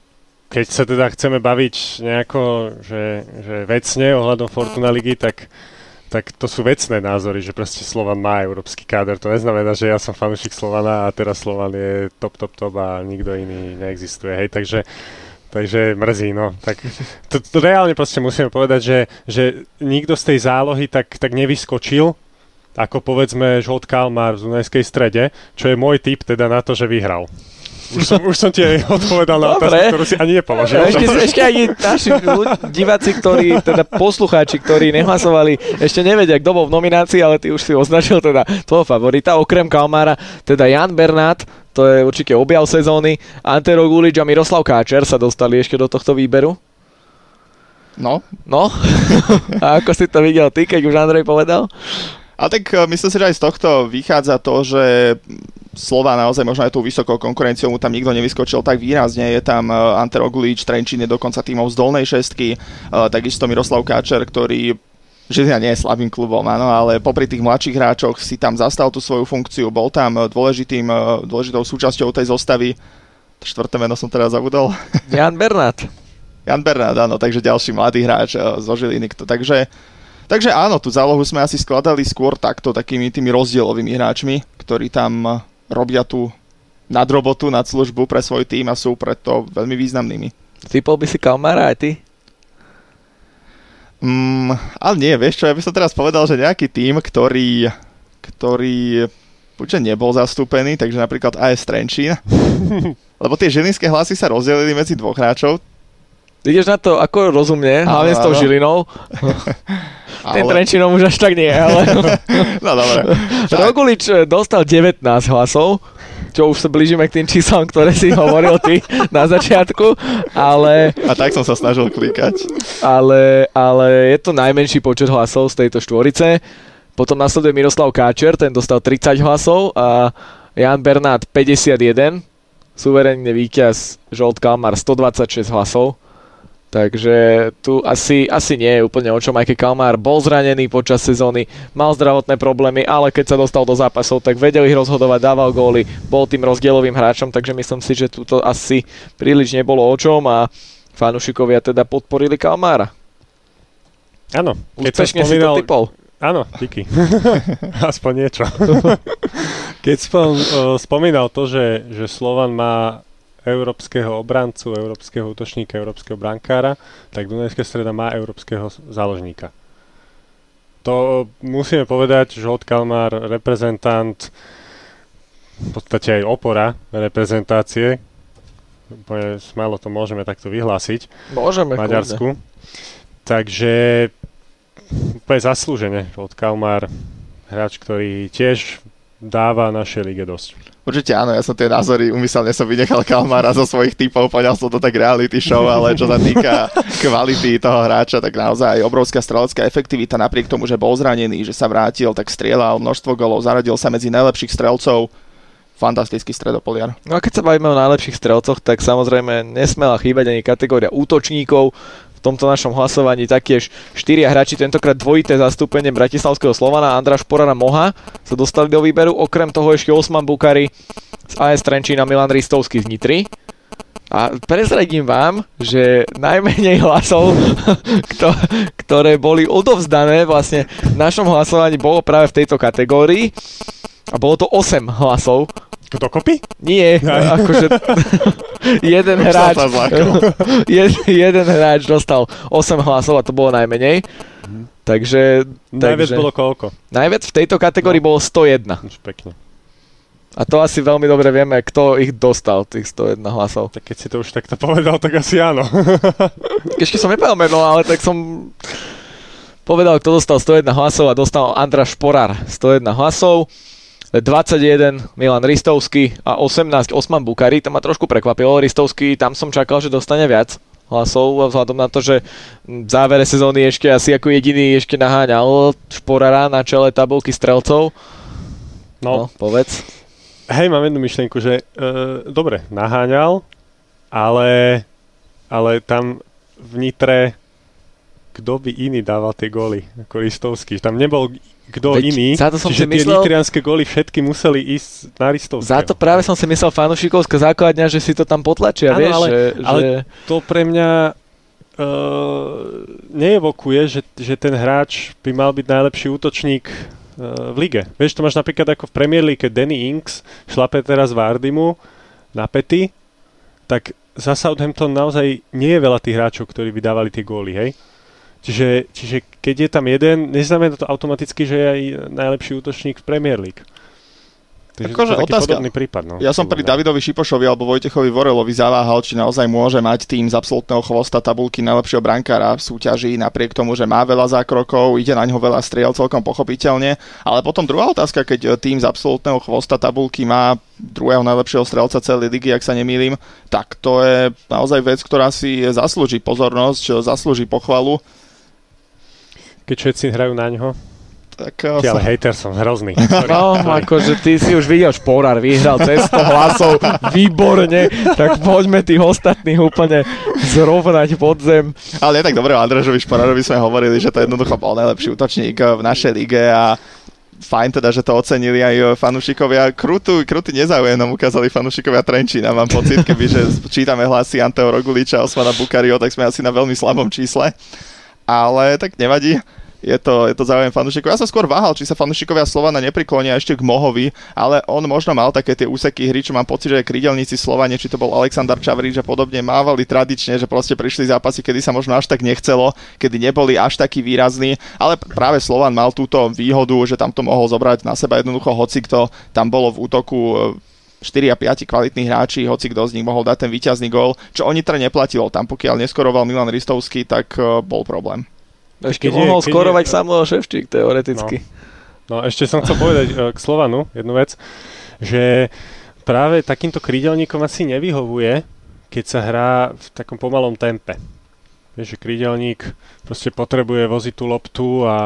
B: keď sa teda chceme baviť nejako, že, že vecne ohľadom Fortuna ligy, tak, tak to sú vecné názory, že proste Slovan má európsky káder. To neznamená, že ja som fanúšik Slovana a teraz Slovan je top, top, top a nikto iný neexistuje. Hej, takže Takže mrzí, no. Tak to, to reálne proste musíme povedať, že, že nikto z tej zálohy tak, tak nevyskočil, ako povedzme Žolt Kalmar v Dunajskej strede, čo je môj typ teda na to, že vyhral. Už som, už som ti aj odpovedal na otázku,
A: Dobre.
B: ktorú si ani nepoložil.
A: Ešte, ešte aj naši diváci, ktorí, teda poslucháči, ktorí nehlasovali, ešte nevedia, kto bol v nominácii, ale ty už si označil teda tvojho favorita, okrem Kalmára, teda Jan Bernát, to je určite objav sezóny, Antero Gulič a Miroslav Káčer sa dostali ešte do tohto výberu.
C: No,
A: No, a ako si to videl ty, keď už Andrej povedal?
C: A tak e, myslím si, že aj z tohto vychádza to, že Slova naozaj možno aj tou vysokou konkurenciou mu tam nikto nevyskočil tak výrazne. Je tam e, Antero Gulič, Trenčín je dokonca tímov z dolnej šestky, e, takisto Miroslav Káčer, ktorý Žilina nie je slabým klubom, áno, ale popri tých mladších hráčoch si tam zastal tú svoju funkciu, bol tam e, dôležitým, dôležitou súčasťou tej zostavy. Štvrté meno som teraz zabudol. [laughs]
A: Jan Bernát.
C: Jan Bernát, áno, takže ďalší mladý hráč zo Žiliny. Takže, takže áno, tú zálohu sme asi skladali skôr takto, takými tými rozdielovými hráčmi, ktorí tam robia tú nadrobotu, nad službu pre svoj tým a sú preto veľmi významnými.
A: Typol by si Kalmára aj ty?
C: Mm, ale nie, vieš čo, ja by som teraz povedal, že nejaký tým, ktorý, ktorý buďže nebol zastúpený, takže napríklad AS Trenčín, [laughs] lebo tie žilinské hlasy sa rozdelili medzi dvoch hráčov,
A: Ideš na to ako rozumne, hlavne s tou. Žilinou. [laughs] Ten
C: ale...
A: Trenčinom už až tak nie, ale... [laughs]
C: No dobre. [laughs]
A: Rogulič eh, dostal 19 hlasov, čo už sa blížime k tým číslom, ktoré si hovoril ty na začiatku, ale,
C: A tak som sa snažil klikať.
A: ale, ale je to najmenší počet hlasov z tejto štvorice. Potom nasleduje Miroslav Káčer, ten dostal 30 hlasov a Jan Bernát 51, suverénne víťaz Žolt Kalmar 126 hlasov. Takže tu asi, asi nie je úplne o čom, aj keď Kalmár bol zranený počas sezóny, mal zdravotné problémy, ale keď sa dostal do zápasov, tak vedel ich rozhodovať, dával góly, bol tým rozdielovým hráčom, takže myslím si, že tu to asi príliš nebolo o čom a fanúšikovia teda podporili Kalmára.
B: Áno, keď som
A: Úspešne si to
B: spomínal,
A: typol.
B: Áno, díky. [laughs] Aspoň niečo. [laughs] Keď som spomínal to, že, že Slovan má európskeho obrancu, európskeho útočníka, európskeho brankára, tak Dunajská streda má európskeho záložníka. To musíme povedať, že od Kalmar reprezentant, v podstate aj opora reprezentácie, úplne smelo to môžeme takto vyhlásiť,
A: Môžeme,
B: Maďarsku. Takže úplne zaslúžene od Kalmar, hráč, ktorý tiež dáva našej lige dosť.
C: Určite áno, ja som tie názory, umyselne som vynechal Kalmára zo svojich typov, poňal som to tak reality show, ale čo sa týka kvality toho hráča, tak naozaj obrovská strelecká efektivita, napriek tomu, že bol zranený, že sa vrátil, tak strieľal množstvo golov, zaradil sa medzi najlepších strelcov, fantastický stredopoliar.
A: No a keď sa bavíme o najlepších strelcoch, tak samozrejme nesmela chýbať ani kategória útočníkov. V tomto našom hlasovaní taktiež štyria hráči, tentokrát dvojité zastúpenie Bratislavského Slovana, Andra Šporana Moha sa dostali do výberu, okrem toho ešte Osman Bukari z AS Trenčína, Milan Ristovský z Nitry. A prezradím vám, že najmenej hlasov, [laughs] ktoré boli odovzdané vlastne v našom hlasovaní bolo práve v tejto kategórii. A bolo to 8 hlasov.
B: Dokopy?
A: Nie, [laughs] akože [laughs] jeden hráč [laughs] jed, jeden hráč dostal 8 hlasov a to bolo najmenej. Mhm. Takže...
B: Najviac takže, bolo koľko?
A: Najviac v tejto kategórii no. bolo 101.
B: Už pekne.
A: A to asi veľmi dobre vieme, kto ich dostal, tých 101 hlasov.
B: Tak keď si to už takto povedal, tak asi áno.
A: Ešte som nepovedal meno, ale tak som povedal, kto dostal 101 hlasov a dostal Andra Šporár 101 hlasov. 21 Milan Ristovský a 18 Osman Bukari. To ma trošku prekvapilo. Ristovský, tam som čakal, že dostane viac hlasov vzhľadom na to, že v závere sezóny ešte asi ako jediný ešte naháňal Šporara na čele tabulky strelcov. No, no povedz.
B: Hej, mám jednu myšlienku, že e, dobre, naháňal, ale, ale tam v Nitre kto by iný dával tie góly ako Ristovský. Tam nebol kto Veď iný, za to som čiže si myslel, tie nitrianské góly všetky museli ísť na Ristovského.
A: Za to práve som si myslel fanušikovská základňa, že si to tam potlačia, ano, vieš.
B: Ale,
A: že,
B: ale že... to pre mňa uh, neevokuje, že, že ten hráč by mal byť najlepší útočník v lige. Vieš, to máš napríklad ako v Premier League, Danny Inks šlape teraz Vardimu na pety, tak za Southampton naozaj nie je veľa tých hráčov, ktorí by dávali tie góly, hej? Čiže, čiže keď je tam jeden, neznamená to automaticky, že je aj najlepší útočník v Premier League. Takže akože otázka. prípad. No,
C: ja som pri Davidovi Šipošovi alebo Vojtechovi Vorelovi zaváhal, či naozaj môže mať tým z absolútneho chvosta tabulky najlepšieho brankára v súťaži, napriek tomu, že má veľa zákrokov, ide na ňo veľa striel celkom pochopiteľne. Ale potom druhá otázka, keď tým z absolútneho chvosta tabulky má druhého najlepšieho strelca celej ligy, ak sa nemýlim, tak to je naozaj vec, ktorá si zaslúži pozornosť, zaslúži pochvalu
B: keď všetci hrajú na ňo. Tak, Ty, ale hejter som hrozný. [laughs]
A: No, akože ty si už videl, Šporár vyhral cez 100 hlasov, výborne, tak poďme tých ostatných úplne zrovnať pod zem.
C: Ale je tak dobre, o Andrežovi Šporárovi sme hovorili, že to jednoducho bol najlepší útočník v našej lige a fajn teda, že to ocenili aj fanúšikovia. Krutú, krutý nezáujem nám ukázali fanúšikovia Trenčína. Mám pocit, keby že čítame hlasy Anteo Roguliča a Osmana Bukario, tak sme asi na veľmi slabom čísle. Ale tak nevadí je to, je to záujem fanúšikov. Ja som skôr váhal, či sa fanúšikovia Slovana nepriklonia ešte k Mohovi, ale on možno mal také tie úseky hry, čo mám pocit, že krídelníci Slovane, či to bol Aleksandar Čavrič a podobne, mávali tradične, že proste prišli zápasy, kedy sa možno až tak nechcelo, kedy neboli až takí výrazní, ale práve Slovan mal túto výhodu, že tam to mohol zobrať na seba jednoducho hoci kto tam bolo v útoku 4 a 5 kvalitní hráči, hoci kto z nich mohol dať ten víťazný gól, čo oni teda neplatilo. Tam pokiaľ neskoroval Milan Ristovský, tak eh, bol problém.
A: Ešte keď mohol je, skorovať je, Samuel Ševčík, teoreticky.
B: No, no ešte som chcel povedať uh, k Slovanu jednu vec, že práve takýmto krídelníkom asi nevyhovuje, keď sa hrá v takom pomalom tempe. Vieš, že krídelník proste potrebuje voziť tú loptu a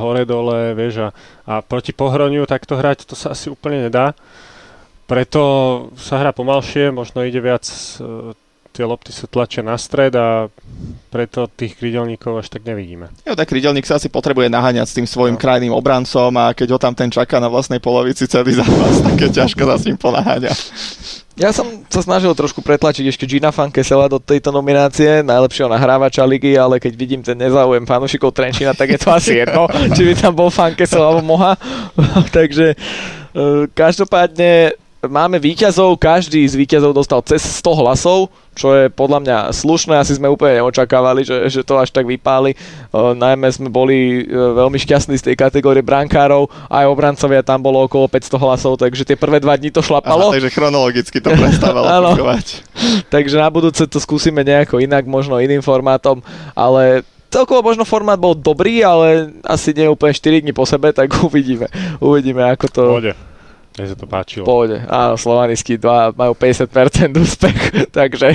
B: hore-dole, vieš, a, a proti pohroniu takto hrať, to sa asi úplne nedá. Preto sa hrá pomalšie, možno ide viac uh, tie lopty sa tlačia na stred a preto tých krydelníkov až tak nevidíme.
C: Jo, tak krydelník sa asi potrebuje naháňať s tým svojim no. krajným obrancom a keď ho tam ten čaká na vlastnej polovici celý zápas, tak je [laughs] ťažko sa s ním ponaháňa.
A: Ja som sa snažil trošku pretlačiť ešte Gina Fankesela do tejto nominácie, najlepšieho nahrávača ligy, ale keď vidím ten nezáujem fanúšikov Trenčina, tak je to asi jedno, [laughs] či by tam bol Fankesel alebo Moha. [laughs] Takže e, každopádne máme výťazov, každý z výťazov dostal cez 100 hlasov, čo je podľa mňa slušné, asi sme úplne neočakávali, že, že to až tak vypáli. Uh, najmä sme boli uh, veľmi šťastní z tej kategórie brankárov, aj obrancovia tam bolo okolo 500 hlasov, takže tie prvé dva dní to šlapalo.
C: Aha, takže chronologicky to prestávalo [laughs]
A: takže na budúce to skúsime nejako inak, možno iným formátom, ale celkovo možno formát bol dobrý, ale asi nie úplne 4 dní po sebe, tak [laughs] uvidíme. Uvidíme, ako to... Pôjde
B: Mne sa to páčilo.
A: Pôjde. Áno, slovanickí dva majú 50% úspech, [laughs] takže...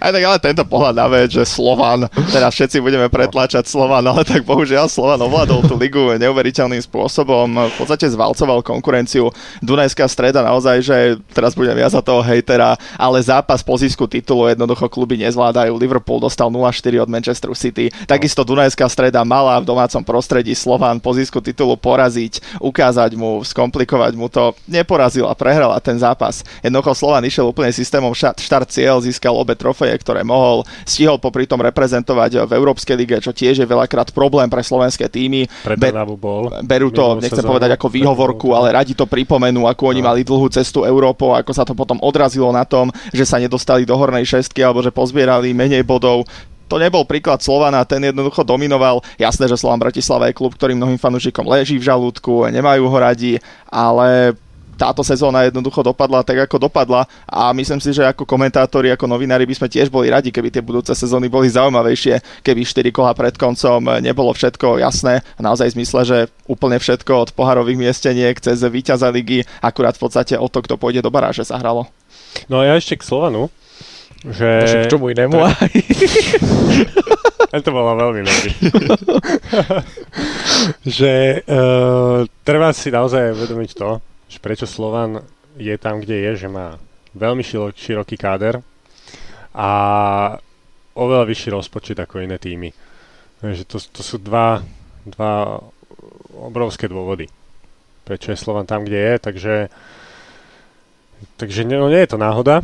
C: Aj tak ale tento pohľad na vec, že Slovan, teraz všetci budeme pretlačať Slovan, ale tak bohužiaľ Slovan ovládol tú ligu neuveriteľným spôsobom. V podstate zvalcoval konkurenciu. Dunajská streda naozaj, že teraz budem ja za toho hejtera, ale zápas po zisku titulu jednoducho kluby nezvládajú. Liverpool dostal 0-4 od Manchesteru City. Takisto Dunajská streda mala v domácom prostredí Slovan po zisku titulu poraziť, ukázať mu, skomplikovať mu to neporazila, prehrala ten zápas. Jednoducho Slovan išiel úplne systémom štart cieľ, získal obe trofeje, ktoré mohol, stihol popri tom reprezentovať v Európskej lige, čo tiež je veľakrát problém pre slovenské týmy.
B: Pre bol.
C: Berú to, nechcem sezónu, povedať ako výhovorku, ale radi to pripomenú, ako oni no. mali dlhú cestu Európou, ako sa to potom odrazilo na tom, že sa nedostali do hornej šestky alebo že pozbierali menej bodov to nebol príklad Slovana, ten jednoducho dominoval. Jasné, že Slovan Bratislava je klub, ktorý mnohým fanúšikom leží v žalúdku, nemajú ho radi, ale táto sezóna jednoducho dopadla tak, ako dopadla a myslím si, že ako komentátori, ako novinári by sme tiež boli radi, keby tie budúce sezóny boli zaujímavejšie, keby 4 kola pred koncom nebolo všetko jasné a naozaj v zmysle, že úplne všetko od poharových miesteniek cez víťaza ligy, akurát v podstate o to, kto pôjde do baráže sa hralo.
B: No a ja ešte k Slovanu, že...
A: K čomu inému [laughs] aj.
B: to bolo veľmi dobrý. [laughs] že uh, treba si naozaj uvedomiť to, že prečo Slovan je tam, kde je, že má veľmi široký káder a oveľa vyšší rozpočet ako iné týmy. Takže to, to sú dva, dva obrovské dôvody, prečo je Slovan tam, kde je, takže, takže no, nie je to náhoda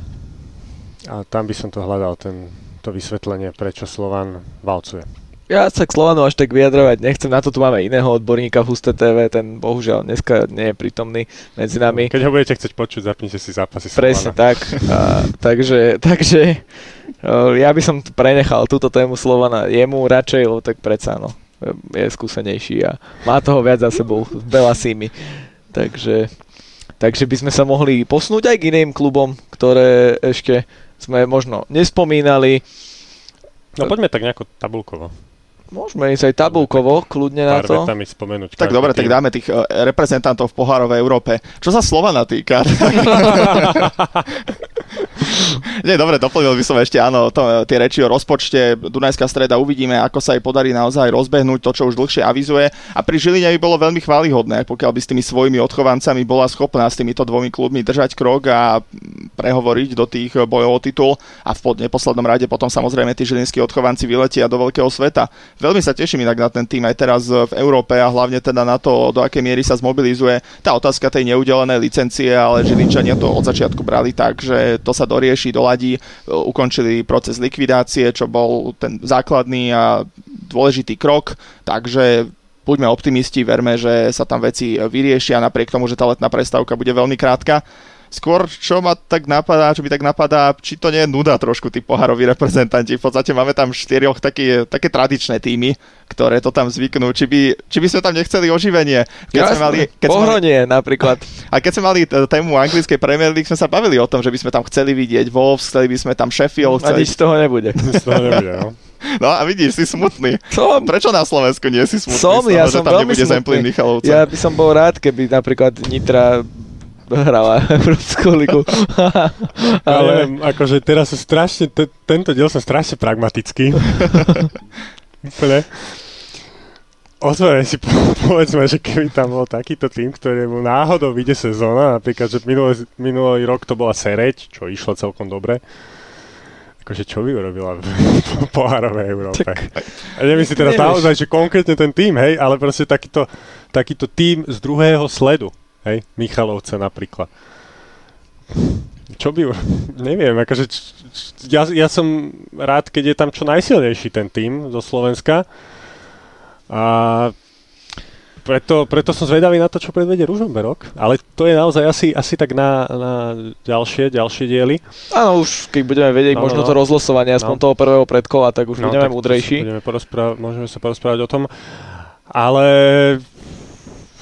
B: a tam by som to hľadal, ten, to vysvetlenie, prečo Slovan valcuje.
A: Ja sa k Slovanu až tak vyjadrovať nechcem, na to tu máme iného odborníka v Husté TV, ten bohužiaľ dneska nie je prítomný medzi nami.
B: Keď ho budete chcieť počuť, zapnite si zápasy
A: Presne tak, a, takže, takže ja by som prenechal túto tému Slovana jemu radšej, lebo tak predsa no, je skúsenejší a má toho viac za sebou s Belasými. Takže, takže by sme sa mohli posnúť aj k iným klubom, ktoré ešte sme možno nespomínali.
B: No poďme tak nejako tabulkovo.
A: Môžeme ísť aj tabulkovo, kľudne na to.
B: spomenúť.
C: Tak dobre, tým. tak dáme tých uh, reprezentantov v pohárovej Európe. Čo sa Slovana týka? [laughs] Nie, dobre, doplnil by som ešte, áno, to, tie reči o rozpočte. Dunajská streda uvidíme, ako sa jej podarí naozaj rozbehnúť to, čo už dlhšie avizuje. A pri Žiline by bolo veľmi chválihodné, pokiaľ by s tými svojimi odchovancami bola schopná s týmito dvomi klubmi držať krok a prehovoriť do tých bojov o titul. A v neposlednom rade potom samozrejme tí žilinskí odchovanci vyletia do veľkého sveta. Veľmi sa teším inak na ten tým aj teraz v Európe a hlavne teda na to, do akej miery sa zmobilizuje. Tá otázka tej neudelenej licencie, ale Žilinčania to od začiatku brali tak, že to sa dorieši, doladí, ukončili proces likvidácie, čo bol ten základný a dôležitý krok, takže buďme optimisti, verme, že sa tam veci vyriešia napriek tomu, že tá letná prestávka bude veľmi krátka. Skôr, čo ma tak napadá, čo mi tak napadá, či to nie je nuda trošku, tí poharoví reprezentanti. V podstate máme tam štyroch také, také tradičné týmy, ktoré to tam zvyknú. Či by, či by sme tam nechceli oživenie.
A: Keď Jasne, sme mali, keď Pohronie sme mali, napríklad.
C: A keď sme mali tému anglickej Premier League, sme sa bavili o tom, že by sme tam chceli vidieť Wolves, chceli by sme tam Sheffield.
A: Chceli... A nič z toho nebude.
B: z toho nebude, no. [laughs]
C: No a vidíš, si smutný.
A: Som.
C: Prečo na Slovensku nie si smutný?
A: Som, ja som
C: tam
A: veľmi smutný. Ja by som bol rád, keby napríklad Nitra hrala [laughs] Európsku ligu. [laughs]
B: Ale ja neviem, akože teraz som strašne, t- tento diel som strašne pragmatický. [laughs] Úplne. Otvorene si po- povedzme, že keby tam bol takýto tým, ktorému náhodou vyjde sezóna, napríklad, že minulý, minulý rok to bola Sereď, čo išlo celkom dobre, akože čo by urobila v pohárovej Európe. Tak, a neviem si teraz naozaj, že konkrétne ten tým, hej, ale proste takýto, takýto tým z druhého sledu Hej, Michalovce napríklad. Čo by... Neviem, akože... Ja, ja som rád, keď je tam čo najsilnejší ten tým zo Slovenska. A preto, preto som zvedavý na to, čo predvedie Ružomberok, ale to je naozaj asi, asi tak na, na ďalšie, ďalšie diely.
A: Áno, už keď budeme vedieť no, možno no, to rozlosovanie aspoň no. toho prvého predkola, tak už no, budeme múdrejší.
B: Budeme môžeme sa porozprávať o tom. Ale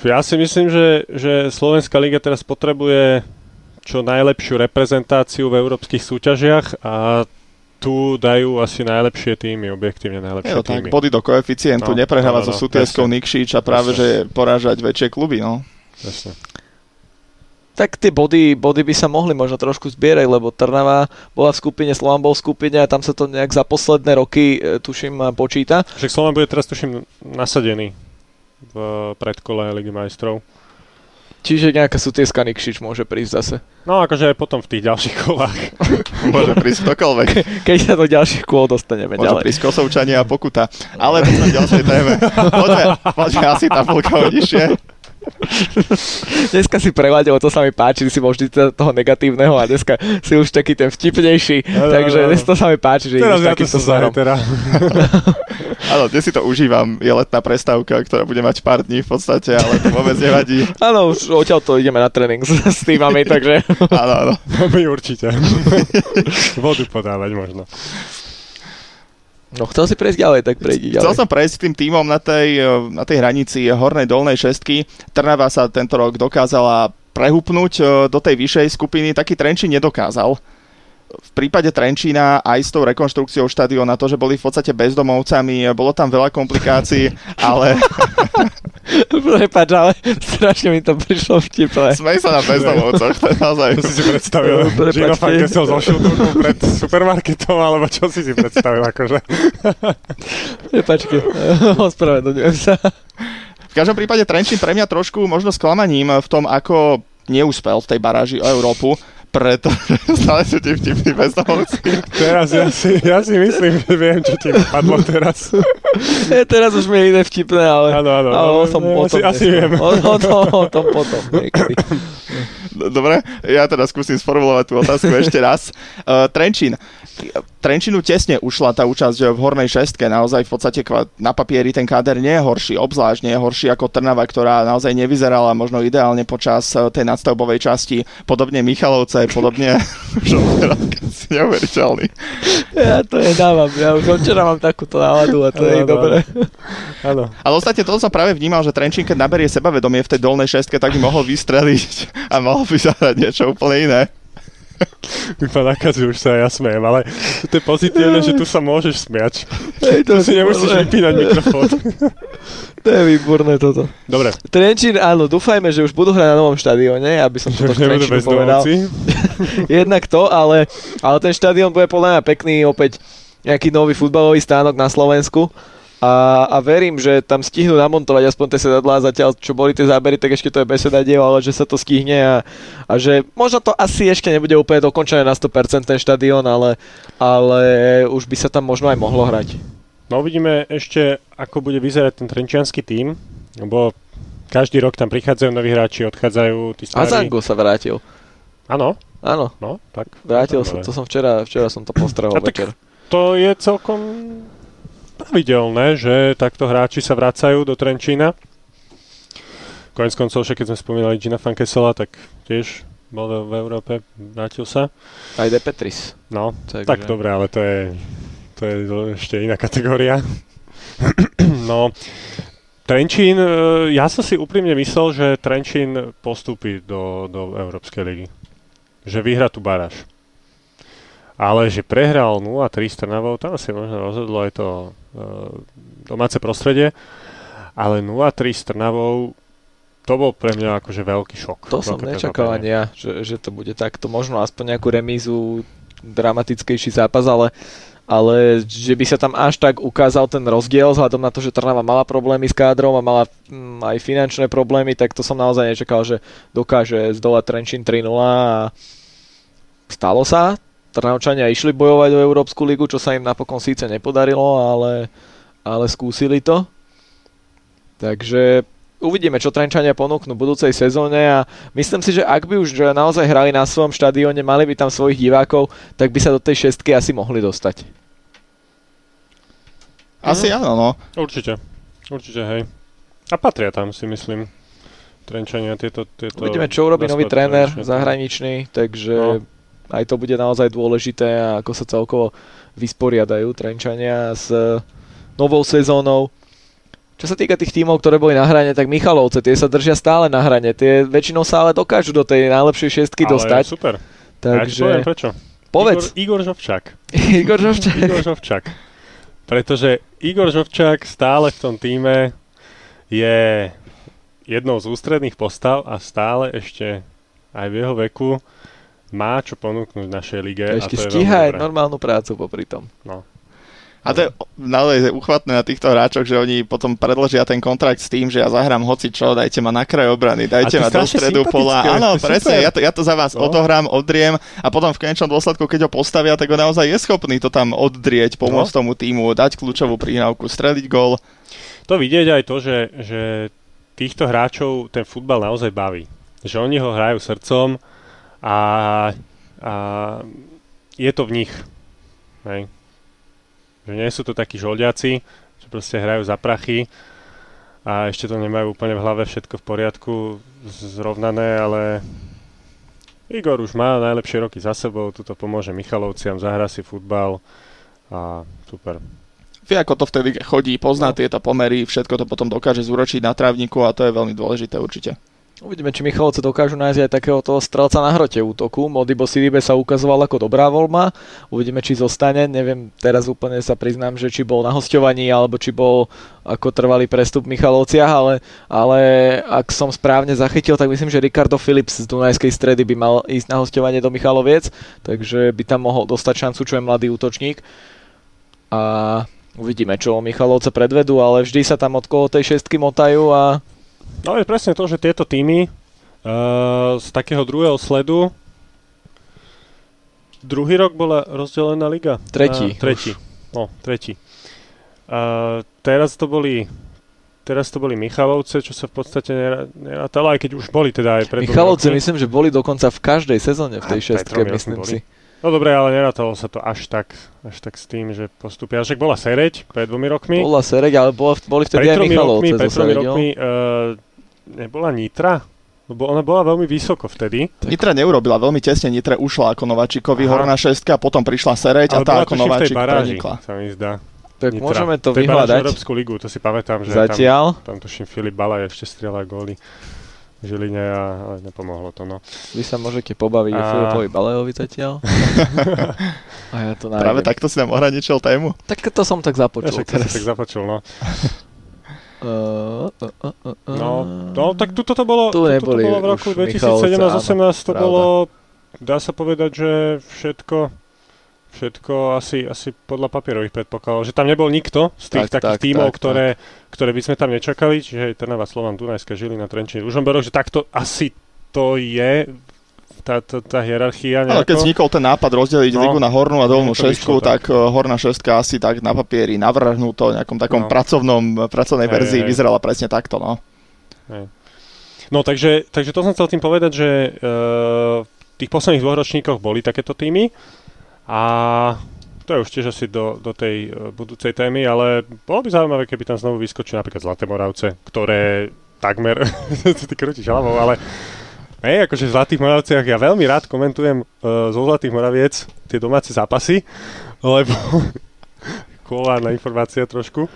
B: ja si myslím, že, že Slovenská liga teraz potrebuje čo najlepšiu reprezentáciu v európskych súťažiach a tu dajú asi najlepšie týmy, objektívne najlepšie jo, týmy.
C: Tak body do koeficientu, no, neprehrávať no, no, so Sutieskou Nikšič a práve, Jasne. že porážať väčšie kluby, no.
B: Jasne.
A: tak tie body, body by sa mohli možno trošku zbierať, lebo Trnava bola v skupine, Slovan bol v skupine a tam sa to nejak za posledné roky, e, tuším, počíta.
B: Však Slovan bude teraz, tuším, nasadený v predkole Ligy majstrov.
A: Čiže nejaká sú tie Skanikšič môže prísť zase.
B: No akože aj potom v tých ďalších kolách. [laughs]
C: môže prísť ktokoľvek. Ke,
A: keď sa do ďalších kôl dostaneme
C: môže
A: ďalej.
C: prísť Kosovčania a pokuta. Ale poďme ďalšej téme. Poďme, poďme asi tabulka nižšie. [laughs]
A: dneska si prevádil, to sa mi páči, si možný toho negatívneho a dneska si už taký ten vtipnejší, no, takže no, no. to sa mi páči, že
B: Teraz ideš takýmto smerom. [laughs]
C: Áno, dnes si to užívam, je letná prestávka, ktorá bude mať pár dní v podstate, ale to vôbec nevadí. [laughs]
A: Áno, už odtiaľ to ideme na tréning s, s týmami, takže...
C: Áno, áno.
B: My určite. Vodu podávať možno.
A: No chcel si prejsť ďalej, tak prejdi ďalej.
C: Chcel som prejsť tým týmom na tej, eh, na tej hranici hornej dolnej šestky. Trnava sa tento rok dokázala prehupnúť eh, do tej vyššej skupiny, taký Trenčín nedokázal v prípade Trenčína aj s tou rekonštrukciou štadiona, to, že boli v podstate bezdomovcami, bolo tam veľa komplikácií, [laughs] ale...
A: Prepač, ale strašne mi to prišlo vtipné.
C: Smej sa na bezdomovcoch, to je naozaj...
B: To si si predstavil, Gino Fankesel so šiltovkou pred supermarketom, alebo čo si si predstavil, akože?
A: Prepačke, [laughs] ospravedlňujem sa.
C: V každom prípade Trenčín pre mňa trošku možno sklamaním v tom, ako neúspel v tej baráži o Európu pretože [laughs] stále sú ti vtipní bezdomovci.
B: Teraz ja si, ja si myslím, že viem, čo ti padlo teraz. [laughs]
A: Je, teraz už mi ide vtipné, ale,
B: áno, áno,
A: ale o tom, o tom
B: asi, asi viem.
A: O, o, tom, o tom potom [laughs] niekedy.
C: Dobre, ja teda skúsim sformulovať tú otázku ešte raz. Uh, Trenčín. Trenčinu tesne ušla tá účasť v hornej šestke. Naozaj v podstate na papieri ten káder nie je horší, obzvlášť nie je horší ako Trnava, ktorá naozaj nevyzerala možno ideálne počas eh, tej nadstavbovej časti. Podobne Michalovce, podobne [laughs] si neuveriteľný.
A: Ja to nedávam, ja už včera mám takúto náladu a to je dobre.
C: Áno. Ale ostatne to som práve vnímal, že Trenčín, keď naberie sebavedomie v tej dolnej šestke, tak by mohol vystreliť a mohol by zahrať niečo úplne iné. [laughs]
B: Vypadá, že už sa ja smejem, ale to je pozitívne, že tu sa môžeš smiať. Hej, to [laughs] si nemusíš vypínať mikrofón. [laughs]
A: to je výborné toto.
B: Dobre.
A: Trenčín, áno, dúfajme, že už budú hrať na novom štadióne, aby som to Trenčínu povedal. Jednak to, ale, ale ten štadión bude podľa mňa pekný, opäť nejaký nový futbalový stánok na Slovensku a, a verím, že tam stihnú namontovať aspoň tie sedadlá zatiaľ, čo boli tie zábery, tak ešte to je bez sedadiel, ale že sa to stihne a, a že možno to asi ešte nebude úplne dokončené na 100% ten štadión, ale, ale už by sa tam možno aj mohlo hrať.
B: No uvidíme ešte, ako bude vyzerať ten trenčianský tím, lebo každý rok tam prichádzajú noví hráči, odchádzajú tí starí.
A: Azango sa vrátil.
B: Áno?
A: Áno.
B: No, tak.
A: Vrátil sa, to som včera, včera som to postrehol večer.
B: To je celkom pravidelné, že takto hráči sa vracajú do Trenčína. Konec koncov, keď sme spomínali Gina Fankesela, tak tiež bol v, v Európe, vrátil sa.
A: Aj De Petris.
B: No, Takže... tak dobre, ale to je, to je ešte iná kategória. [clears throat] no, Trenčín, e, ja som si úprimne myslel, že Trenčín postúpi do, do Európskej ligy. Že vyhra tú baráž. Ale že prehral 0-3 s Trnavou, tam si možno rozhodlo aj to domáce prostredie. Ale 0-3 s Trnavou, to bol pre mňa akože veľký šok.
A: To som nečakal ani ja, že, že to bude takto. Možno aspoň nejakú remízu, dramatickejší zápas, ale ale že by sa tam až tak ukázal ten rozdiel vzhľadom na to, že Trnava mala problémy s kádrom a mala mm, aj finančné problémy, tak to som naozaj nečakal, že dokáže zdolať Trenčín 3-0 a stalo sa. Trnavčania išli bojovať o Európsku ligu, čo sa im napokon síce nepodarilo, ale, ale skúsili to. Takže uvidíme, čo Trenčania ponúknú v budúcej sezóne a myslím si, že ak by už naozaj hrali na svojom štadióne, mali by tam svojich divákov, tak by sa do tej šestky asi mohli dostať.
C: Asi mm. áno, no.
B: Určite. Určite, hej. A patria tam, si myslím. Trenčania tieto... tieto
A: Uvidíme, čo urobí nový tréner zahraničný, takže... No aj to bude naozaj dôležité a ako sa celkovo vysporiadajú Trenčania s e, novou sezónou. Čo sa týka tých tímov, ktoré boli na hrane, tak Michalovce, tie sa držia stále na hrane. Tie väčšinou sa ale dokážu do tej najlepšej šestky
B: ale
A: dostať.
B: super.
A: Takže...
B: Ja poviem prečo.
A: Povedz.
B: Igor, Igor Žovčák. [laughs]
A: Igor Žovčák.
B: Igor Žovčák. Pretože Igor Žovčák stále v tom týme je jednou z ústredných postav a stále ešte aj v jeho veku má čo ponúknuť našej lige.
A: Ešte
B: a to
A: stíha aj normálnu prácu popri tom.
B: No.
C: A to je naozaj uchvatné na týchto hráčoch, že oni potom predložia ten kontrakt s tým, že ja zahrám hoci čo, dajte ma na kraj obrany, dajte ma do stredu pola. Áno, presne, ja to, ja to za vás no. odohrám, odriem a potom v konečnom dôsledku, keď ho postavia, tak ho naozaj je schopný to tam oddrieť, pomôcť no. tomu týmu, dať kľúčovú príhnavku, streliť gól.
B: To vidieť aj to, že, že týchto hráčov ten futbal naozaj baví. Že oni ho hrajú srdcom a, a je to v nich. Hej. Že nie sú to takí žoldiaci, že proste hrajú za prachy a ešte to nemajú úplne v hlave všetko v poriadku, zrovnané, ale Igor už má najlepšie roky za sebou, tuto pomôže Michalovciam, zahra si futbal a super.
C: Vie, ako to vtedy chodí, pozná no. tieto pomery, všetko to potom dokáže zúročiť na trávniku a to je veľmi dôležité určite.
A: Uvidíme, či Michalovce dokážu nájsť aj takého toho strelca na hrote útoku. Modibo Sidibe sa ukazoval ako dobrá voľba. Uvidíme, či zostane. Neviem, teraz úplne sa priznám, že či bol na hostovaní, alebo či bol ako trvalý prestup v Michalovciach, ale, ale ak som správne zachytil, tak myslím, že Ricardo Phillips z Dunajskej stredy by mal ísť na hostovanie do Michaloviec, takže by tam mohol dostať šancu, čo je mladý útočník. A uvidíme, čo Michalovce predvedú, ale vždy sa tam od koho tej šestky motajú a
B: No je presne to, že tieto týmy uh, z takého druhého sledu druhý rok bola rozdelená liga.
A: Tretí.
B: Uh, tretí. No, tretí. Uh, teraz to boli teraz to boli Michalovce, čo sa v podstate nerátalo, aj keď už boli teda aj pred
A: Michalovce myslím, že boli dokonca v každej sezóne v tej šestke, myslím si.
B: No dobre, ale nerátalo sa to až tak, až tak s tým, že postupia. Však bola Sereď pred dvomi rokmi.
A: Bola Sereď, ale bola, boli vtedy aj Michalovce. Rokmi, pred tromi rokmi uh,
B: nebola Nitra? Lebo ona bola veľmi vysoko vtedy.
C: Tak. Nitra neurobila, veľmi tesne Nitra ušla ako Nováčikovi, Horná šestka, potom prišla Sereď a tá ako Nováčik prenikla.
B: sa mi zdá.
A: Tak Nitra. môžeme to vyhľadať.
B: Európsku ligu, to si pamätám, že
A: Zatiaľ.
B: tam, tam tuším Filip Bala ešte strieľa góly. Žiline a ale nepomohlo to, no.
A: Vy sa môžete pobaviť a... o Filipovi Balejovi zatiaľ. [laughs] a ja to nájdem.
C: Práve takto si nám ohraničil tému.
A: Tak to som tak započul
B: ja, teraz. tak započul, no. [laughs] Uh, uh, uh, uh, no, no, tak tuto to bolo, tu tuto to bolo v roku 2017-18, to bolo, dá sa povedať, že všetko všetko asi, asi podľa papierových predpokladov. Že tam nebol nikto z tých tak, takých tak, tímov, tak, ktoré, tak. ktoré by sme tam nečakali, čiže Trnava, Slovan, Dunajská, Žilina, Trenčín, Ružomberok, že takto asi to je tá, tá, tá hierarchia nejako.
C: Ale keď vznikol ten nápad rozdeliť no, ligu na hornú a dolnú šestku, tak. tak eh, horná šestka asi tak na papieri navrhnuto nejakom takom no. pracovnom, pracovnej hej, verzii hej. vyzerala presne takto, no.
B: Hej. No takže, takže to som chcel tým povedať, že uh, v tých posledných dvoch ročníkoch boli takéto týmy a to je už tiež asi do, do tej budúcej témy, ale bolo by zaujímavé, keby tam znovu vyskočili napríklad Zlaté Moravce, ktoré takmer, [laughs] ty krútiš hlavou, ale Hej, akože v Zlatých Moravciach ja veľmi rád komentujem uh, zo Zlatých Moraviec tie domáce zápasy, lebo [laughs] kulárna informácia trošku,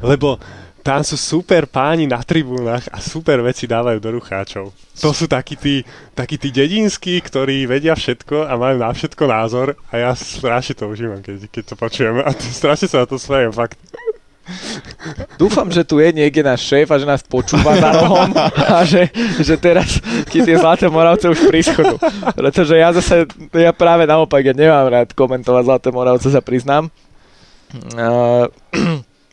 B: lebo tam sú super páni na tribúnach a super veci dávajú do rucháčov. To sú takí tí, takí tí dedinskí, ktorí vedia všetko a majú na všetko názor a ja strašne to užívam, keď, keď to počujem a strašne sa na to smejem, fakt.
A: Dúfam, že tu je niekde náš šéf a že nás počúva na rohom a že, že teraz keď tie Zlaté Moravce už príschodu. Pretože ja zase, ja práve naopak, ja nemám rád komentovať Zlaté Moravce, sa priznám. Uh,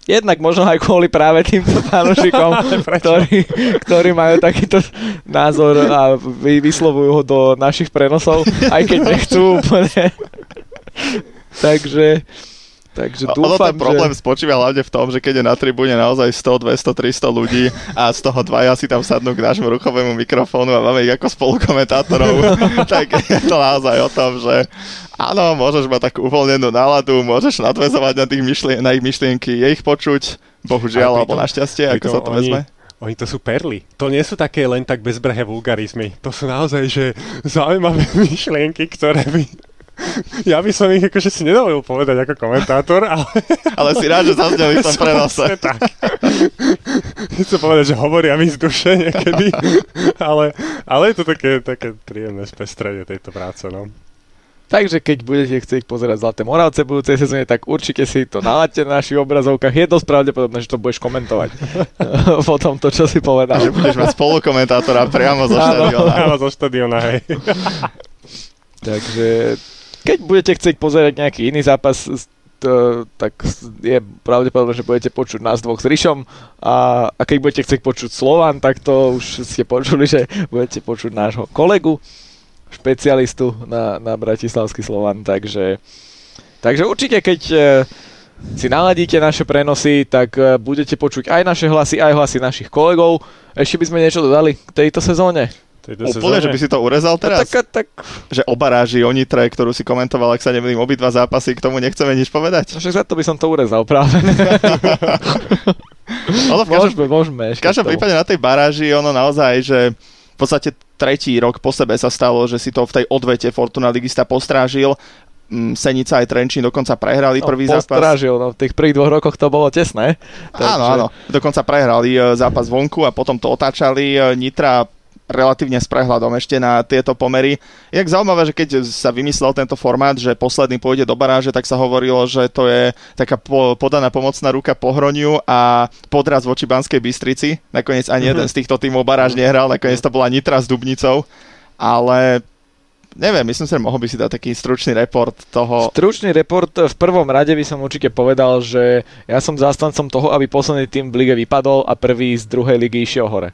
A: jednak možno aj kvôli práve týmto fanúšikom, [laughs] ktorí, ktorí majú takýto názor a vy, vyslovujú ho do našich prenosov, aj keď nechcú úplne. Takže Takže dúfam,
C: ono ten problém že... spočíva hlavne v tom, že keď je na tribúne naozaj 100, 200, 300 ľudí a z toho dvaja si tam sadnú k nášmu ruchovému mikrofónu a máme ich ako spolukomentátorov, [laughs] tak je to naozaj o tom, že áno, môžeš mať takú uvoľnenú náladu, môžeš nadvezovať na, tých myšlien- na ich myšlienky, je ich počuť, bohužiaľ, alebo našťastie, ako sa to oni... vezme.
B: Oni to sú perly. To nie sú také len tak bezbrehé vulgarizmy. To sú naozaj, že zaujímavé [laughs] myšlienky, ktoré by [laughs] ja by som ich akože si nedovolil povedať ako komentátor, ale...
C: ale si rád, že zazneli v tom prenose.
B: tak. [laughs] Chcem povedať, že hovoria mi z duše niekedy, ale, ale je to také, také príjemné spestrenie tejto práce, no.
A: Takže keď budete chcieť pozerať Zlaté Moravce v budúcej sezóne, tak určite si to naladte na našich obrazovkách. Je dosť pravdepodobné, že to budeš komentovať [laughs] po tom to, čo si povedal.
C: Že budeš mať spolukomentátora priamo zo štadiona.
B: Priamo zo štadiona, hej.
A: Takže keď budete chcieť pozerať nejaký iný zápas, to, tak je pravdepodobné, že budete počuť nás dvoch s Rišom a, a keď budete chcieť počuť Slovan, tak to už ste počuli, že budete počuť nášho kolegu špecialistu na, na Bratislavský Slovan, takže, takže určite keď e, si naladíte naše prenosy, tak e, budete počuť aj naše hlasy, aj hlasy našich kolegov. Ešte by sme niečo dodali k tejto sezóne?
B: Tejto
C: Úplne,
B: sezóne.
C: že by si to urezal teraz?
A: No, tak, tak,
C: Že o baráži, o Nitre, ktorú si komentoval, ak sa nemýlim, obidva zápasy, k tomu nechceme nič povedať?
A: no však za to by som to urezal práve. [laughs]
C: Ale v každom,
A: môžeme, môžeme
C: v
A: ešte
C: každom prípade na tej baráži, ono naozaj, že v podstate tretí rok po sebe sa stalo, že si to v tej odvete Fortuna Ligista postrážil. Mm, Senica aj Trenčín dokonca prehrali
A: No,
C: prvý zápas.
A: postrážil, no v tých prvých dvoch rokoch to bolo tesné.
C: Áno, áno. Dokonca prehrali e, zápas vonku a potom to otáčali. E, Nitra relatívne s prehľadom ešte na tieto pomery. Je tak zaujímavé, že keď sa vymyslel tento formát, že posledný pôjde do baráže, tak sa hovorilo, že to je taká po, podaná pomocná ruka Pohroniu a podraz voči Banskej Bystrici. Nakoniec ani jeden z týchto tímov baráž nehral, nakoniec to bola Nitra s Dubnicou. Ale neviem, myslím si, že mohol by si dať taký stručný report toho,
A: Stručný report v prvom rade by som určite povedal, že ja som zástancom toho, aby posledný tým v lige vypadol a prvý z druhej ligy išiel hore.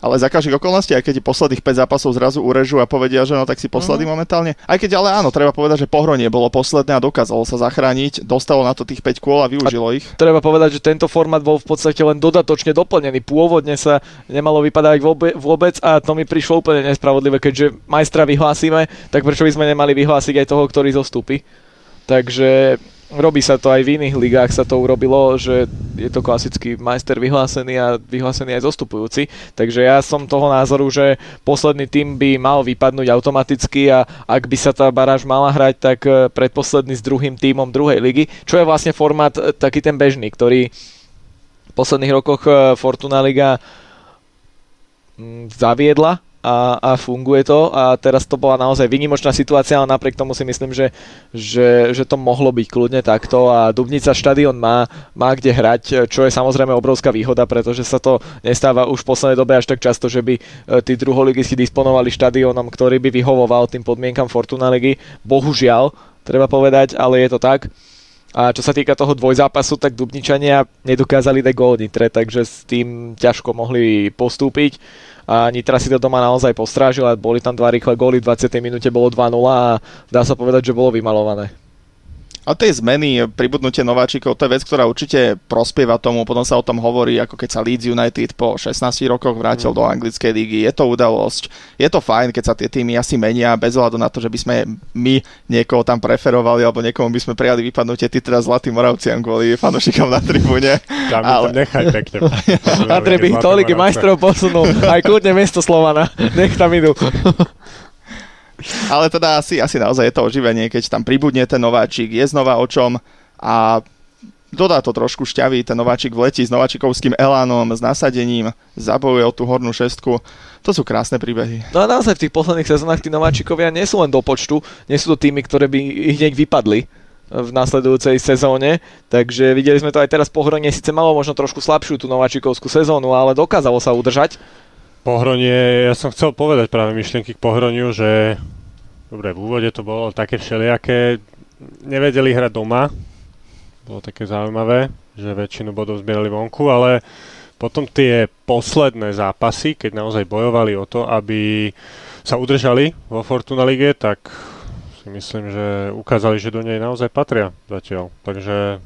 C: Ale za každých okolností, aj keď ti posledných 5 zápasov zrazu urežu a povedia, že no tak si posledný
A: Mhm.
C: momentálne. Aj keď ale áno, treba povedať, že Pohronie bolo posledné a dokázalo sa zachrániť, dostalo na to tých 5 kôl a využilo ich.
A: Treba povedať, že tento formát bol v podstate len dodatočne doplnený. Pôvodne sa nemalo vypadať vôbe- vôbec a to mi prišlo úplne nespravodlivé, keďže majstra vyhlásime, tak prečo by sme nemali vyhlásiť aj toho, ktorý zostúpi. Takže robí sa to aj v iných ligách, sa to urobilo, že je to klasický majster vyhlásený a vyhlásený aj zostupujúci. Takže ja som toho názoru, že posledný tým by mal vypadnúť automaticky a ak by sa tá baráž mala hrať, tak eh, predposledný s druhým tímom druhej ligy, čo je vlastne formát eh, taký ten bežný, ktorý v posledných rokoch eh, Fortuna Liga mm, zaviedla a, a funguje to a teraz to bola naozaj výnimočná situácia, ale napriek tomu si myslím, že, že, že to mohlo byť kľudne takto a Dubnica štadión má, má kde hrať, čo je samozrejme obrovská výhoda, pretože sa to nestáva už v poslednej dobe až tak často, že by e, tí druholigisti disponovali štadiónom, ktorý by vyhovoval tým podmienkam Fortuna ligy. Bohužiaľ, treba povedať, ale je to tak. A čo sa týka toho dvojzápasu, tak Dubničania nedokázali dať gól Nitre, takže s tým ťažko mohli postúpiť. A Nitra si to doma naozaj postrážila, boli tam dva rýchle góly, v 20. minúte bolo 2-0 a dá sa povedať, že bolo vymalované.
C: A tie zmeny, pribudnutie nováčikov, to je vec, ktorá určite prospieva tomu, potom sa o tom hovorí, ako keď sa Leeds United po 16 rokoch vrátil mm. do anglickej lígy. Je to udalosť, je to fajn, keď sa tie týmy asi menia, bez ohľadu na to, že by sme my niekoho tam preferovali, alebo niekomu by sme prijali vypadnutie, ty teraz Zlatým Moravciam kvôli fanúšikom na tribúne.
B: Tam
C: ale-
B: ale... nechaj pekne. [laughs]
A: Andre by ich tolik majstrov posunul, aj kľudne miesto Slovana, nech tam idú. [laughs]
C: Ale teda asi, asi naozaj je to oživenie, keď tam pribudne ten nováčik, je znova o čom a dodá to trošku šťavy, ten nováčik vletí s nováčikovským elánom, s nasadením, zabojuje o tú hornú šestku. To sú krásne príbehy.
A: No a naozaj v tých posledných sezónach tí nováčikovia nie sú len do počtu, nie sú to týmy, ktoré by ich hneď vypadli v nasledujúcej sezóne, takže videli sme to aj teraz po síce malo možno trošku slabšiu tú nováčikovskú sezónu, ale dokázalo sa udržať.
B: Pohronie, ja som chcel povedať práve myšlienky k pohroniu, že dobre, v úvode to bolo také všelijaké, nevedeli hrať doma, bolo také zaujímavé, že väčšinu bodov zbierali vonku, ale potom tie posledné zápasy, keď naozaj bojovali o to, aby sa udržali vo Fortuna Lige, tak si myslím, že ukázali, že do nej naozaj patria zatiaľ. Takže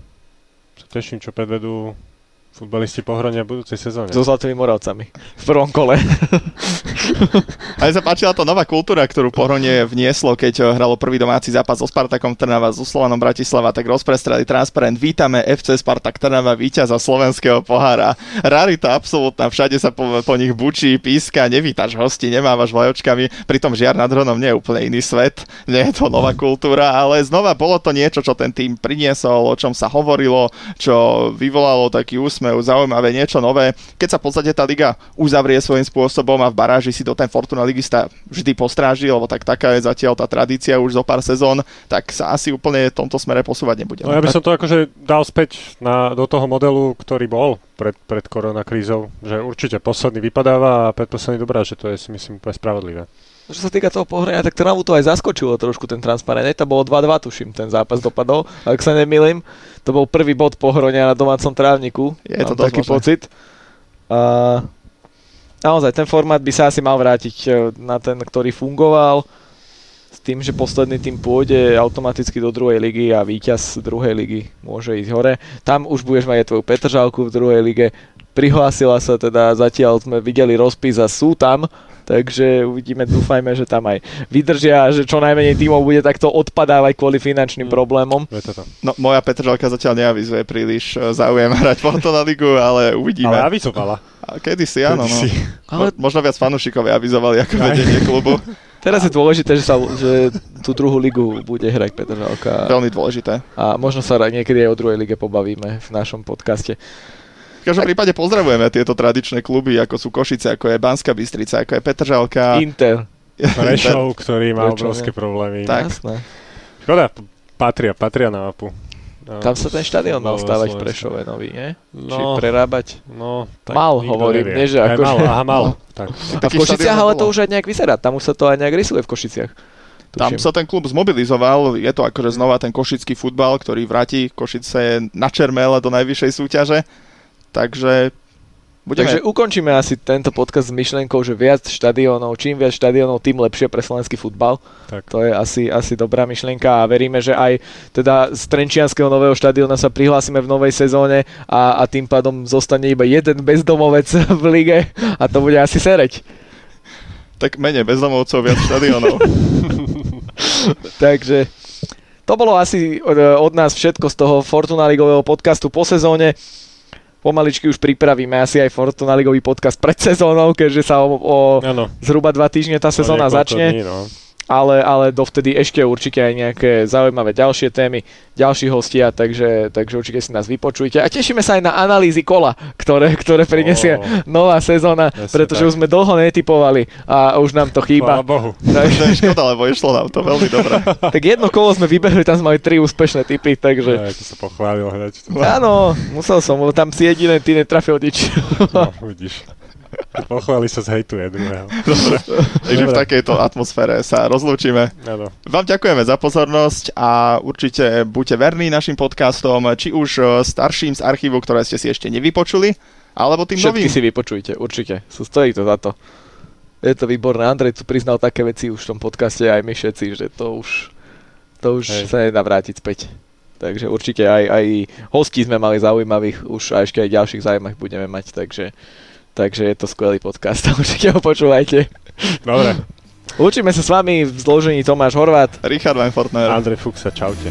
B: sa teším, čo predvedú futbalisti pohronia v budúcej sezóne.
A: So Zlatými Moravcami v prvom kole. [laughs]
C: Ale sa páčila to nová kultúra, ktorú Pohronie vnieslo, keď eh, hralo prvý domáci zápas so Spartakom Trnava, so Slovanom Bratislava, tak rozprestrali transparent. Vítame FC Spartak Trnava, víťaza slovenského pohára. Rarita absolútna, všade sa po, po nich bučí, píska, nevítaš hosti, nemávaš vlajočkami. Pritom žiar nad Hronom nie je úplne iný svet, nie je to nová kultúra, ale znova bolo to niečo, čo ten tým priniesol, o čom sa hovorilo, čo vyvolalo taký úsmev, zaujímavé, niečo nové. Keď sa v podstate tá liga uzavrie svojím spôsobom a v baráži si ho ten Fortuna ligista vždy postráži, lebo tak taká je zatiaľ tá tradícia už zo pár sezón, tak sa asi úplne v tomto smere posúvať nebude.
B: No ja by som to akože dal späť na, do toho modelu, ktorý bol pred, pred koronakrízou, že určite posledný vypadáva a predposledný dobrá, že to je si myslím úplne spravodlivé.
A: Čo sa týka toho pohrania, tak Trnavu to aj zaskočilo trošku ten transparent. To bolo 2-2, tuším, ten zápas dopadol, ak sa nemýlim. To bol prvý bod pohronia na domácom trávniku.
C: Je to
A: taký
C: možné.
A: pocit. A naozaj, ten formát by sa asi mal vrátiť e, na ten, ktorý fungoval s tým, že posledný tým pôjde automaticky do druhej ligy a víťaz druhej ligy môže ísť hore. Tam už budeš mať aj tvoju Petržálku v druhej lige. Prihlásila sa teda, zatiaľ sme videli rozpis a sú tam, takže uvidíme, dúfajme, že tam aj vydržia a že čo najmenej tímov bude takto odpadávať kvôli finančným
B: Mm.
A: problémom.
C: No, moja Petržalka zatiaľ neavizuje príliš e, záujem [laughs] hrať Fortuna ligu, ale uvidíme.
B: Ale avizovala.
C: Kedy si, áno, no.
A: Ale
C: Mo- Možno viac fanúšikov avizovali ako vedenie klubu. [laughs]
A: teraz je dôležité, že, sa, že tú druhú ligu bude hrať Petržalka
C: Veľmi dôležité.
A: a možno sa niekedy aj o druhej lige pobavíme v našom podcaste.
C: V každom prípade pozdravujeme tieto tradičné kluby, ako sú Košice, ako je Banská Bystrica, ako je Petržalka.
A: Inter,
B: Prešov, ktorý má
A: Prečo
B: obrovské
A: nie?
B: problémy.
C: Tak.
A: jasné.
B: Škoda, patria, patria na mapu. No,
A: Tam sa ten štadión mal stávať v. Prešove nový, nie? Či
B: No,
A: prerábať.
B: no, tak
A: Mal, hovorím,
B: nevie.
A: nie, že
B: Aj
A: akože-
B: mal, aha, mal.
C: No. [laughs]
B: Tak.
A: A v Košiciach ale to už aj nejak vyzerá. Tam už sa to aj nejak rysuje v Košiciach.
C: Tam
A: Tuším.
C: sa ten klub zmobilizoval, je to akože znova ten košický futbal, ktorý vráti Košice na čermele do najvyššej súťaže. Takže budeme...
A: Takže ukončíme asi tento podcast s myšlienkou, že viac štadiónov, čím viac štadiónov, tým lepšie pre slovenský futbal.
B: Tak.
A: To je asi, asi dobrá myšlienka a veríme, že aj teda z Trenčianského nového štadióna sa prihlásime v novej sezóne a, a tým pádom zostane iba jeden bezdomovec [laughs] v lige a to bude asi sereť.
C: Tak menej bezdomovcov, viac štadiónov. [laughs]
A: Takže to bolo asi od, od nás všetko z toho Fortuna Ligového podcastu po sezóne. Pomaličky už pripravíme asi aj Fortuna Ligový podcast pred sezónou, keďže sa o, o zhruba dva týždne tá sezóna začne.
B: Dní, no.
A: Ale, ale dovtedy ešte určite aj nejaké zaujímavé ďalšie témy, ďalší hostia, takže, takže určite si nás vypočujte. A tešíme sa aj na analýzy kola, ktoré, ktoré prinesie
B: Ó.
A: nová sezóna, pretože
B: tak.
A: už sme dlho netypovali a už nám to
B: Chvála
A: chýba.
B: Bohu. [laughs]
C: to je škoda, lebo išlo nám to veľmi dobre. [laughs]
A: tak jedno kolo sme vybehli, tam sme mali tri úspešné typy, takže...
B: Aj, to sa pochválil hneď.
A: Áno, musel som, lebo tam si jediné ty netrafil nič.
B: No, vidíš. [laughs] Pochváli sa z hejtuje druhého. [laughs]
C: Takže v
A: Dobre.
C: takejto atmosfére sa rozlúčime.
B: Áno.
C: Vám ďakujeme za pozornosť a určite buďte verní našim podcastom, či už e, starším z archívu, ktoré ste si ešte nevypočuli, alebo tým
A: Všetky
C: novým.
A: si vypočujte, určite. Stojí to za to. Je to výborné. Andrej tu priznal také veci už v tom podcaste, aj my všetci, že to už, to už
B: Hej.
A: sa nedá vrátiť späť. Takže určite aj, aj hostí sme mali zaujímavých, už a ešte aj ďalších zaujímavých budeme mať, takže, takže je to skvelý podcast, [laughs] určite ho počúvajte.
B: Dobre.
A: Učíme sa s vami v zložení Tomáš Horvát.
C: Richard Weinfortner.
B: Andrej Fuxa, čaute.